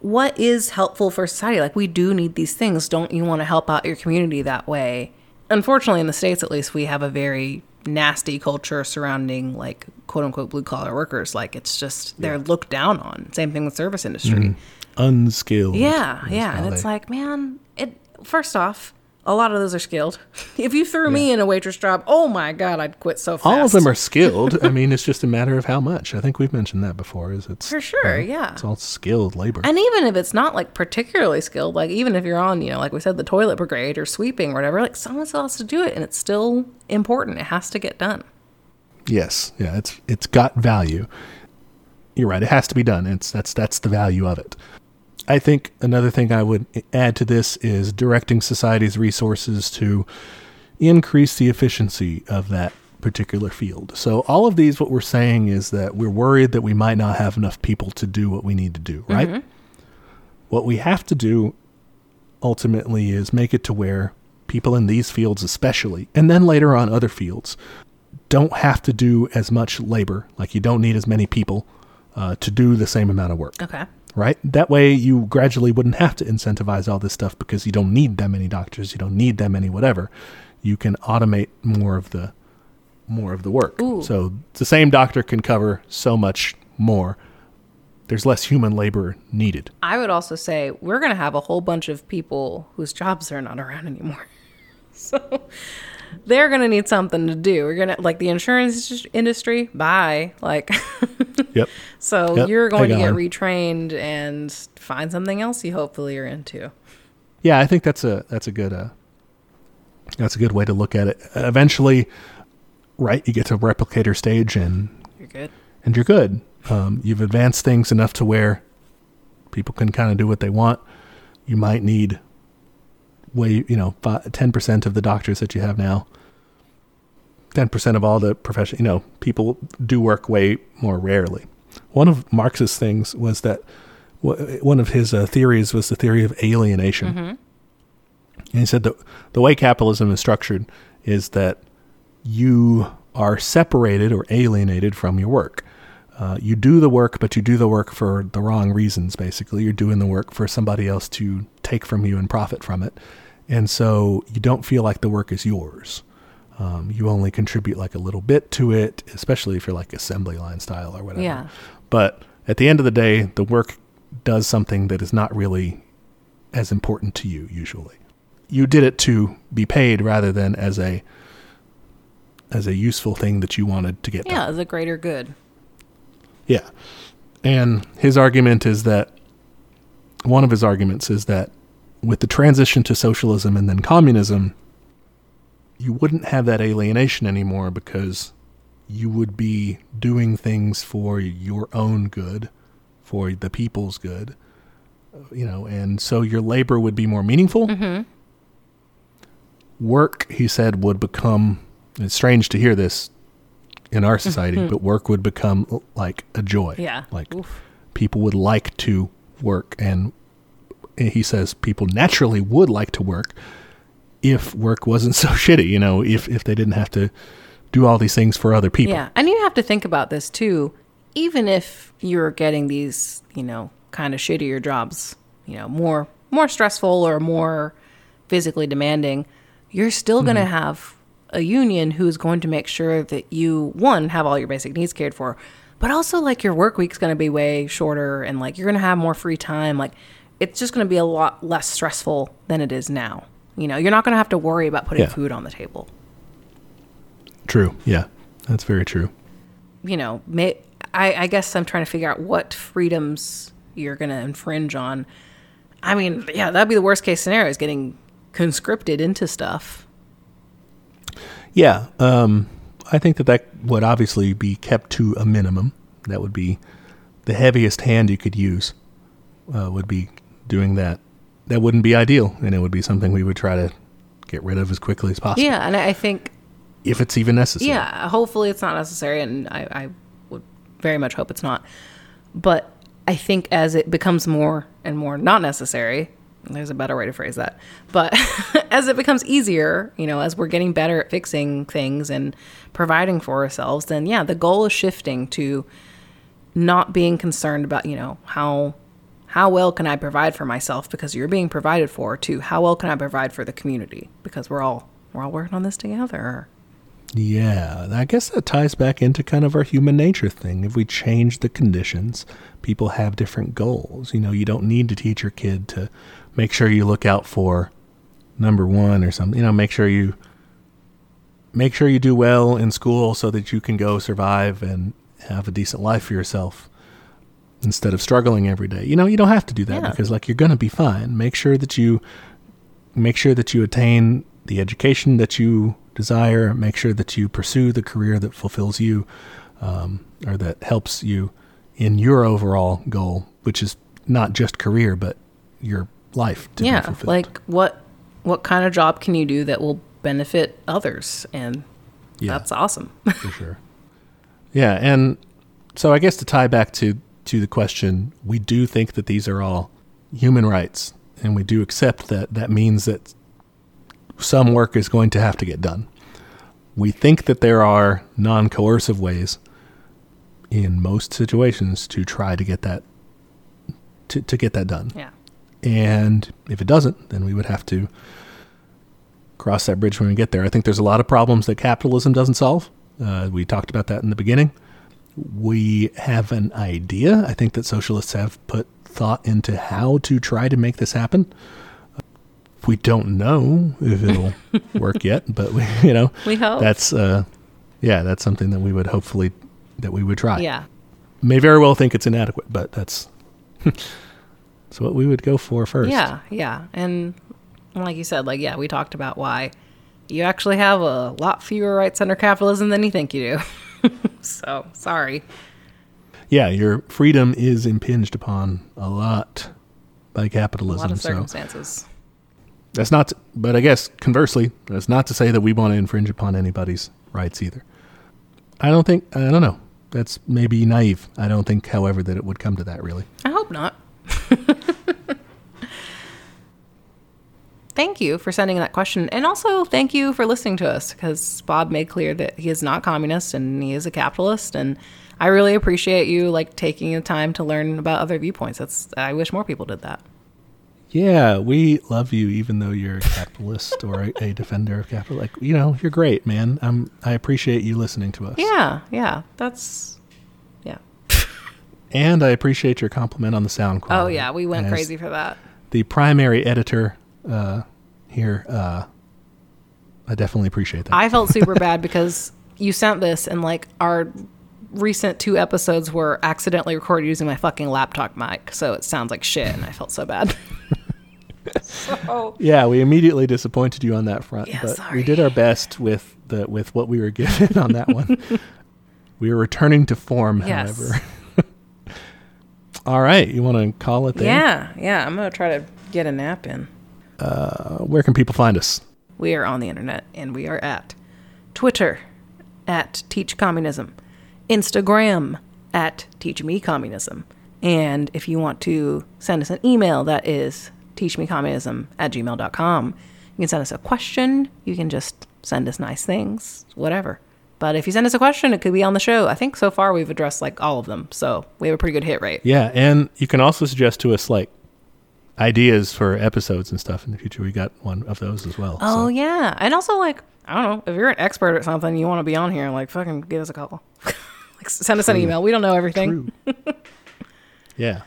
what is helpful for society? Like we do need these things. Don't you want to help out your community that way? Unfortunately, in the states at least, we have a very nasty culture surrounding like quote unquote blue collar workers. Like it's just they're looked down on. Same thing with service industry. Unskilled. Yeah, yeah, and it's like, man, it. First off, a lot of those are skilled. if you threw me in a waitress job, oh my god, I'd quit so fast. all of them are skilled. I mean, it's just a matter of how much. I think we've mentioned that before. Is it's For sure, know, yeah. It's all skilled labor. And even if it's not like particularly skilled, like even if you're on, you know, like we said, the toilet brigade or sweeping or whatever, like someone still has to do it and it's still important. It has to get done. Yes, yeah, it's it's got value. You're right. It has to be done. It's that's that's the value of it. I think another thing I would add to this is directing society's resources to increase the efficiency of that particular field. So all of these what we're saying is that we're worried that we might not have enough people to do what we need to do, right? What we have to do ultimately is make it to where people in these fields especially and then later on other fields don't have to do as much labor like you don't need as many people uh, to do the same amount of work Okay. Right? That way you gradually wouldn't have to incentivize all this stuff because you don't need that many doctors you don't need that many whatever. You can automate more of the more of the work. Ooh. so the same doctor can cover so much more. There's less human labor needed. I would also say we're going to have a whole bunch of people whose jobs are not around anymore. So they're going to need something to do. We're going to, like the insurance industry, bye. Like, yep so Yep, you're going to get on. retrained and find something else you hopefully are into. Yeah, I think that's a that's a good uh, that's a good way to look at it. Eventually, right, you get to replicator stage and You're good. and you're good. Um, you've advanced things enough to where people can kind of do what they want. You might need way you know ten percent of the doctors that you have now. Ten percent of all the profession, you know, people do work way more rarely. One of Marx's things was that one of his uh, theories was the theory of alienation. And he said that the way capitalism is structured is that you are separated or alienated from your work. Uh, you do the work, but you do the work for the wrong reasons, basically. You're doing the work for somebody else to take from you and profit from it. And so you don't feel like the work is yours. Um, you only contribute like a little bit to it, especially if you're like assembly line style or whatever. Yeah. But at the end of the day, the work does something that is not really as important to you usually. You did it to be paid rather than as a as a useful thing that you wanted to get done. Yeah, the greater good. Yeah. And his argument is that one of his arguments is that with the transition to socialism and then communism, you wouldn't have that alienation anymore because you would be doing things for your own good, for the people's good, uh, you know, and so your labor would be more meaningful. Mm-hmm. Work, he said, would become. It's strange to hear this in our mm-hmm. society, but work would become like a joy. Yeah. Like Oof. people would like to work, and he says people naturally would like to work if work wasn't so shitty. You know, if if they didn't have to do all these things for other people. Yeah, and you have to think about this too. Even if you're getting these, you know, kind of shittier jobs, you know, more more stressful or more physically demanding, you're still going to mm-hmm. have a union who's going to make sure that you one have all your basic needs cared for, but also like your work week's going to be way shorter and like you're going to have more free time. Like it's just going to be a lot less stressful than it is now. You know, you're not going to have to worry about putting Yeah. food on the table. True. Yeah, that's very true. you know, may, I, I guess I'm trying to figure out what freedoms you're going to infringe on. I mean, yeah, that'd be the worst case scenario is getting conscripted into stuff. Yeah, um, I think that that would obviously be kept to a minimum. That would be the heaviest hand you could use. Uh, would be doing that. That wouldn't be ideal, and it would be something we would try to get rid of as quickly as possible, Yeah, and I think if it's even necessary. Yeah, hopefully it's not necessary, and I, I would very much hope it's not. But I think as it becomes more and more not necessary, there's a better way to phrase that. But as it becomes easier, you know, as we're getting better at fixing things and providing for ourselves, then yeah, the goal is shifting to not being concerned about, you know, how how well can I provide for myself because you're being provided for to how well can I provide for the community because we're all we're all working on this together. Yeah, I guess that ties back into kind of our human nature thing. If we change the conditions, people have different goals. You know, you don't need to teach your kid to make sure you look out for number one or something. You know, make sure you make sure you do well in school so that you can go survive and have a decent life for yourself instead of struggling every day. You know, you don't have to do that Yeah. because like you're going to be fine. Make sure that you make sure that you attain the education that you desire. Make sure that you pursue the career that fulfills you, um, or that helps you in your overall goal, which is not just career, but your life to be yeah like what what kind of job can you do that will benefit others and yeah, that's awesome for sure. Yeah, and so I guess to tie back to to the question, we do think that these are all human rights, and we do accept that that means that some work is going to have to get done. We think that there are non-coercive ways in most situations to try to get that to, to get that done. yeah And if it doesn't, then we would have to cross that bridge when we get there. I think there's a lot of problems that capitalism doesn't solve. Uh, we talked about that in the beginning. We have an idea. I think that socialists have put thought into how to try to make this happen. We don't know if it'll work yet, but we, you know, we hope that's uh, yeah, that's something that we would hopefully that we would try yeah may very well think it's inadequate, but that's so what we would go for first. yeah yeah and like you said like yeah we talked about why you actually have a lot fewer rights under capitalism than you think you do so sorry yeah. Your freedom is impinged upon a lot by capitalism. a lot of So circumstances that's not. To, but I guess conversely, that's not to say that we want to infringe upon anybody's rights either. I don't think. I don't know. That's maybe naive. I don't think, however, that it would come to that really. I hope not. thank you for sending that question. And also, thank you for listening to us because Bob made clear that he is not communist and he is a capitalist. And I really appreciate you like taking the time to learn about other viewpoints. That's I wish more people did that. Yeah, we love you, even though you're a capitalist or a, a defender of capital. Like you know, you're great, man. Um, I appreciate you listening to us. Yeah, yeah. That's yeah. And I appreciate your compliment on the sound quality. Oh yeah, we went As crazy for that. The primary editor uh, here, uh, I definitely appreciate that. I felt super bad because you sent this and like our recent two episodes were accidentally recorded using my fucking laptop mic, so it sounds like shit, and I felt so bad. so yeah, we immediately disappointed you on that front, Yeah, but sorry. we did our best with the with what we were given on that one. we are returning to form, Yes. however. All right, you want to call it there? yeah, yeah, I'm gonna try to get a nap in. Uh, where can people find us? We are on the internet, and we are at Twitter at Teach Communism, Instagram at Teach Me Communism, and if you want to send us an email, that is teachmecommunism at gmail.com. You can send us a question. You can just send us nice things, whatever. But if you send us a question, it could be on the show. I think so far we've addressed like all of them, so we have a pretty good hit rate. Yeah, and you can also suggest to us like ideas for episodes and stuff in the future. We got one of those as well. Oh so. yeah, and also like I don't know if you're an expert at something, you want to be on here, like fucking give us a call, like send us an email. We don't know everything. True. yeah.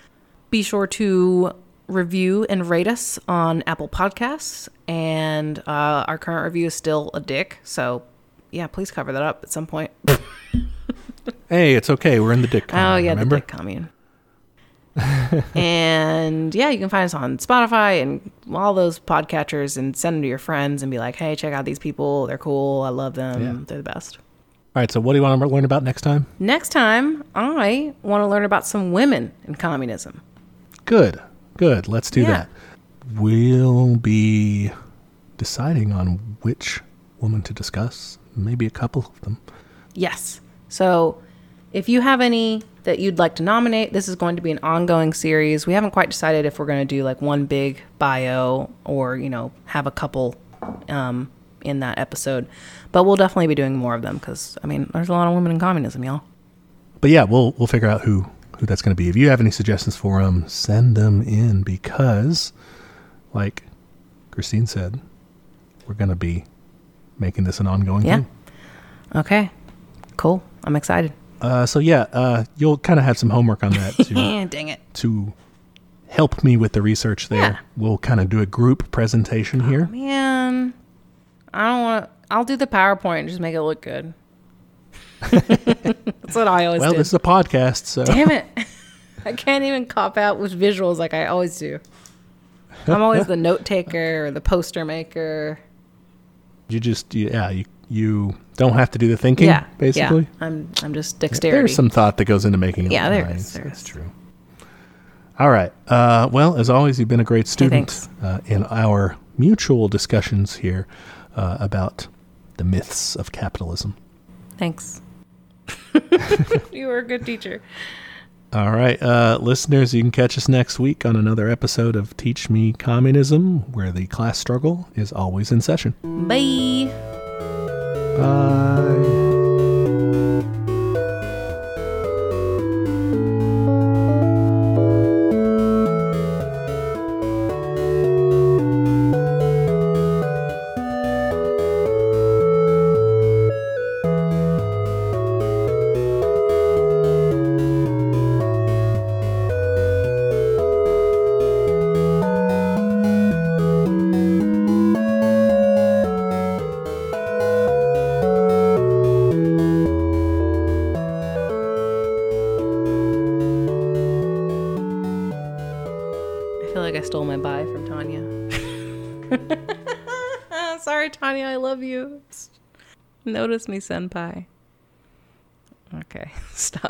Be sure to review and rate us on Apple Podcasts, and uh, our current review is still a dick. So yeah, please cover that up at some point. Hey, it's okay. We're in the dick. oh yeah, remember? the dick commune. and yeah, you can find us on Spotify and all those podcatchers and send them to your friends and be like, hey, check out these people. They're cool. I love them. Yeah. They're the best. All right, so what do you want to learn about next time? Next time, I want to learn about some women in communism. Good, good. Let's do Yeah. that. We'll be deciding on which woman to discuss, maybe a couple of them. Yes. So if you have any that you'd like to nominate, this is going to be an ongoing series. We haven't quite decided if we're going to do like one big bio or, you know, have a couple um, in that episode. But we'll definitely be doing more of them because, I mean, there's a lot of women in communism, y'all. But yeah, we'll we'll figure out who who that's going to be. If you have any suggestions for them, send them in because, like Christine said, we're going to be making this an ongoing Yeah. thing. Okay. Cool. I'm excited. Uh, so yeah, uh, you'll kind of have some homework on that to Dang it. to help me with the research there. Yeah. We'll kind of do a group presentation here. Man, I don't want to. I'll do the PowerPoint and just make it look good. That's what I always Well, do. this is a podcast, so Damn it. I can't even cop out with visuals like I always do. I'm always the note taker or the poster maker. you just you- yeah you you don't have to do the thinking. yeah. basically. Yeah. I'm I'm just dexterity. There's some thought that goes into making it. Yeah, there is, there That's is. true. All right. Uh, well, as always, you've been a great student thanks. uh, in our mutual discussions here uh, about the myths of capitalism. Thanks. you were a good teacher. All right, uh, listeners, you can catch us next week on another episode of Teach Me Communism, where the class struggle is always in session. Bye. Bye. Senpai. Okay, stop.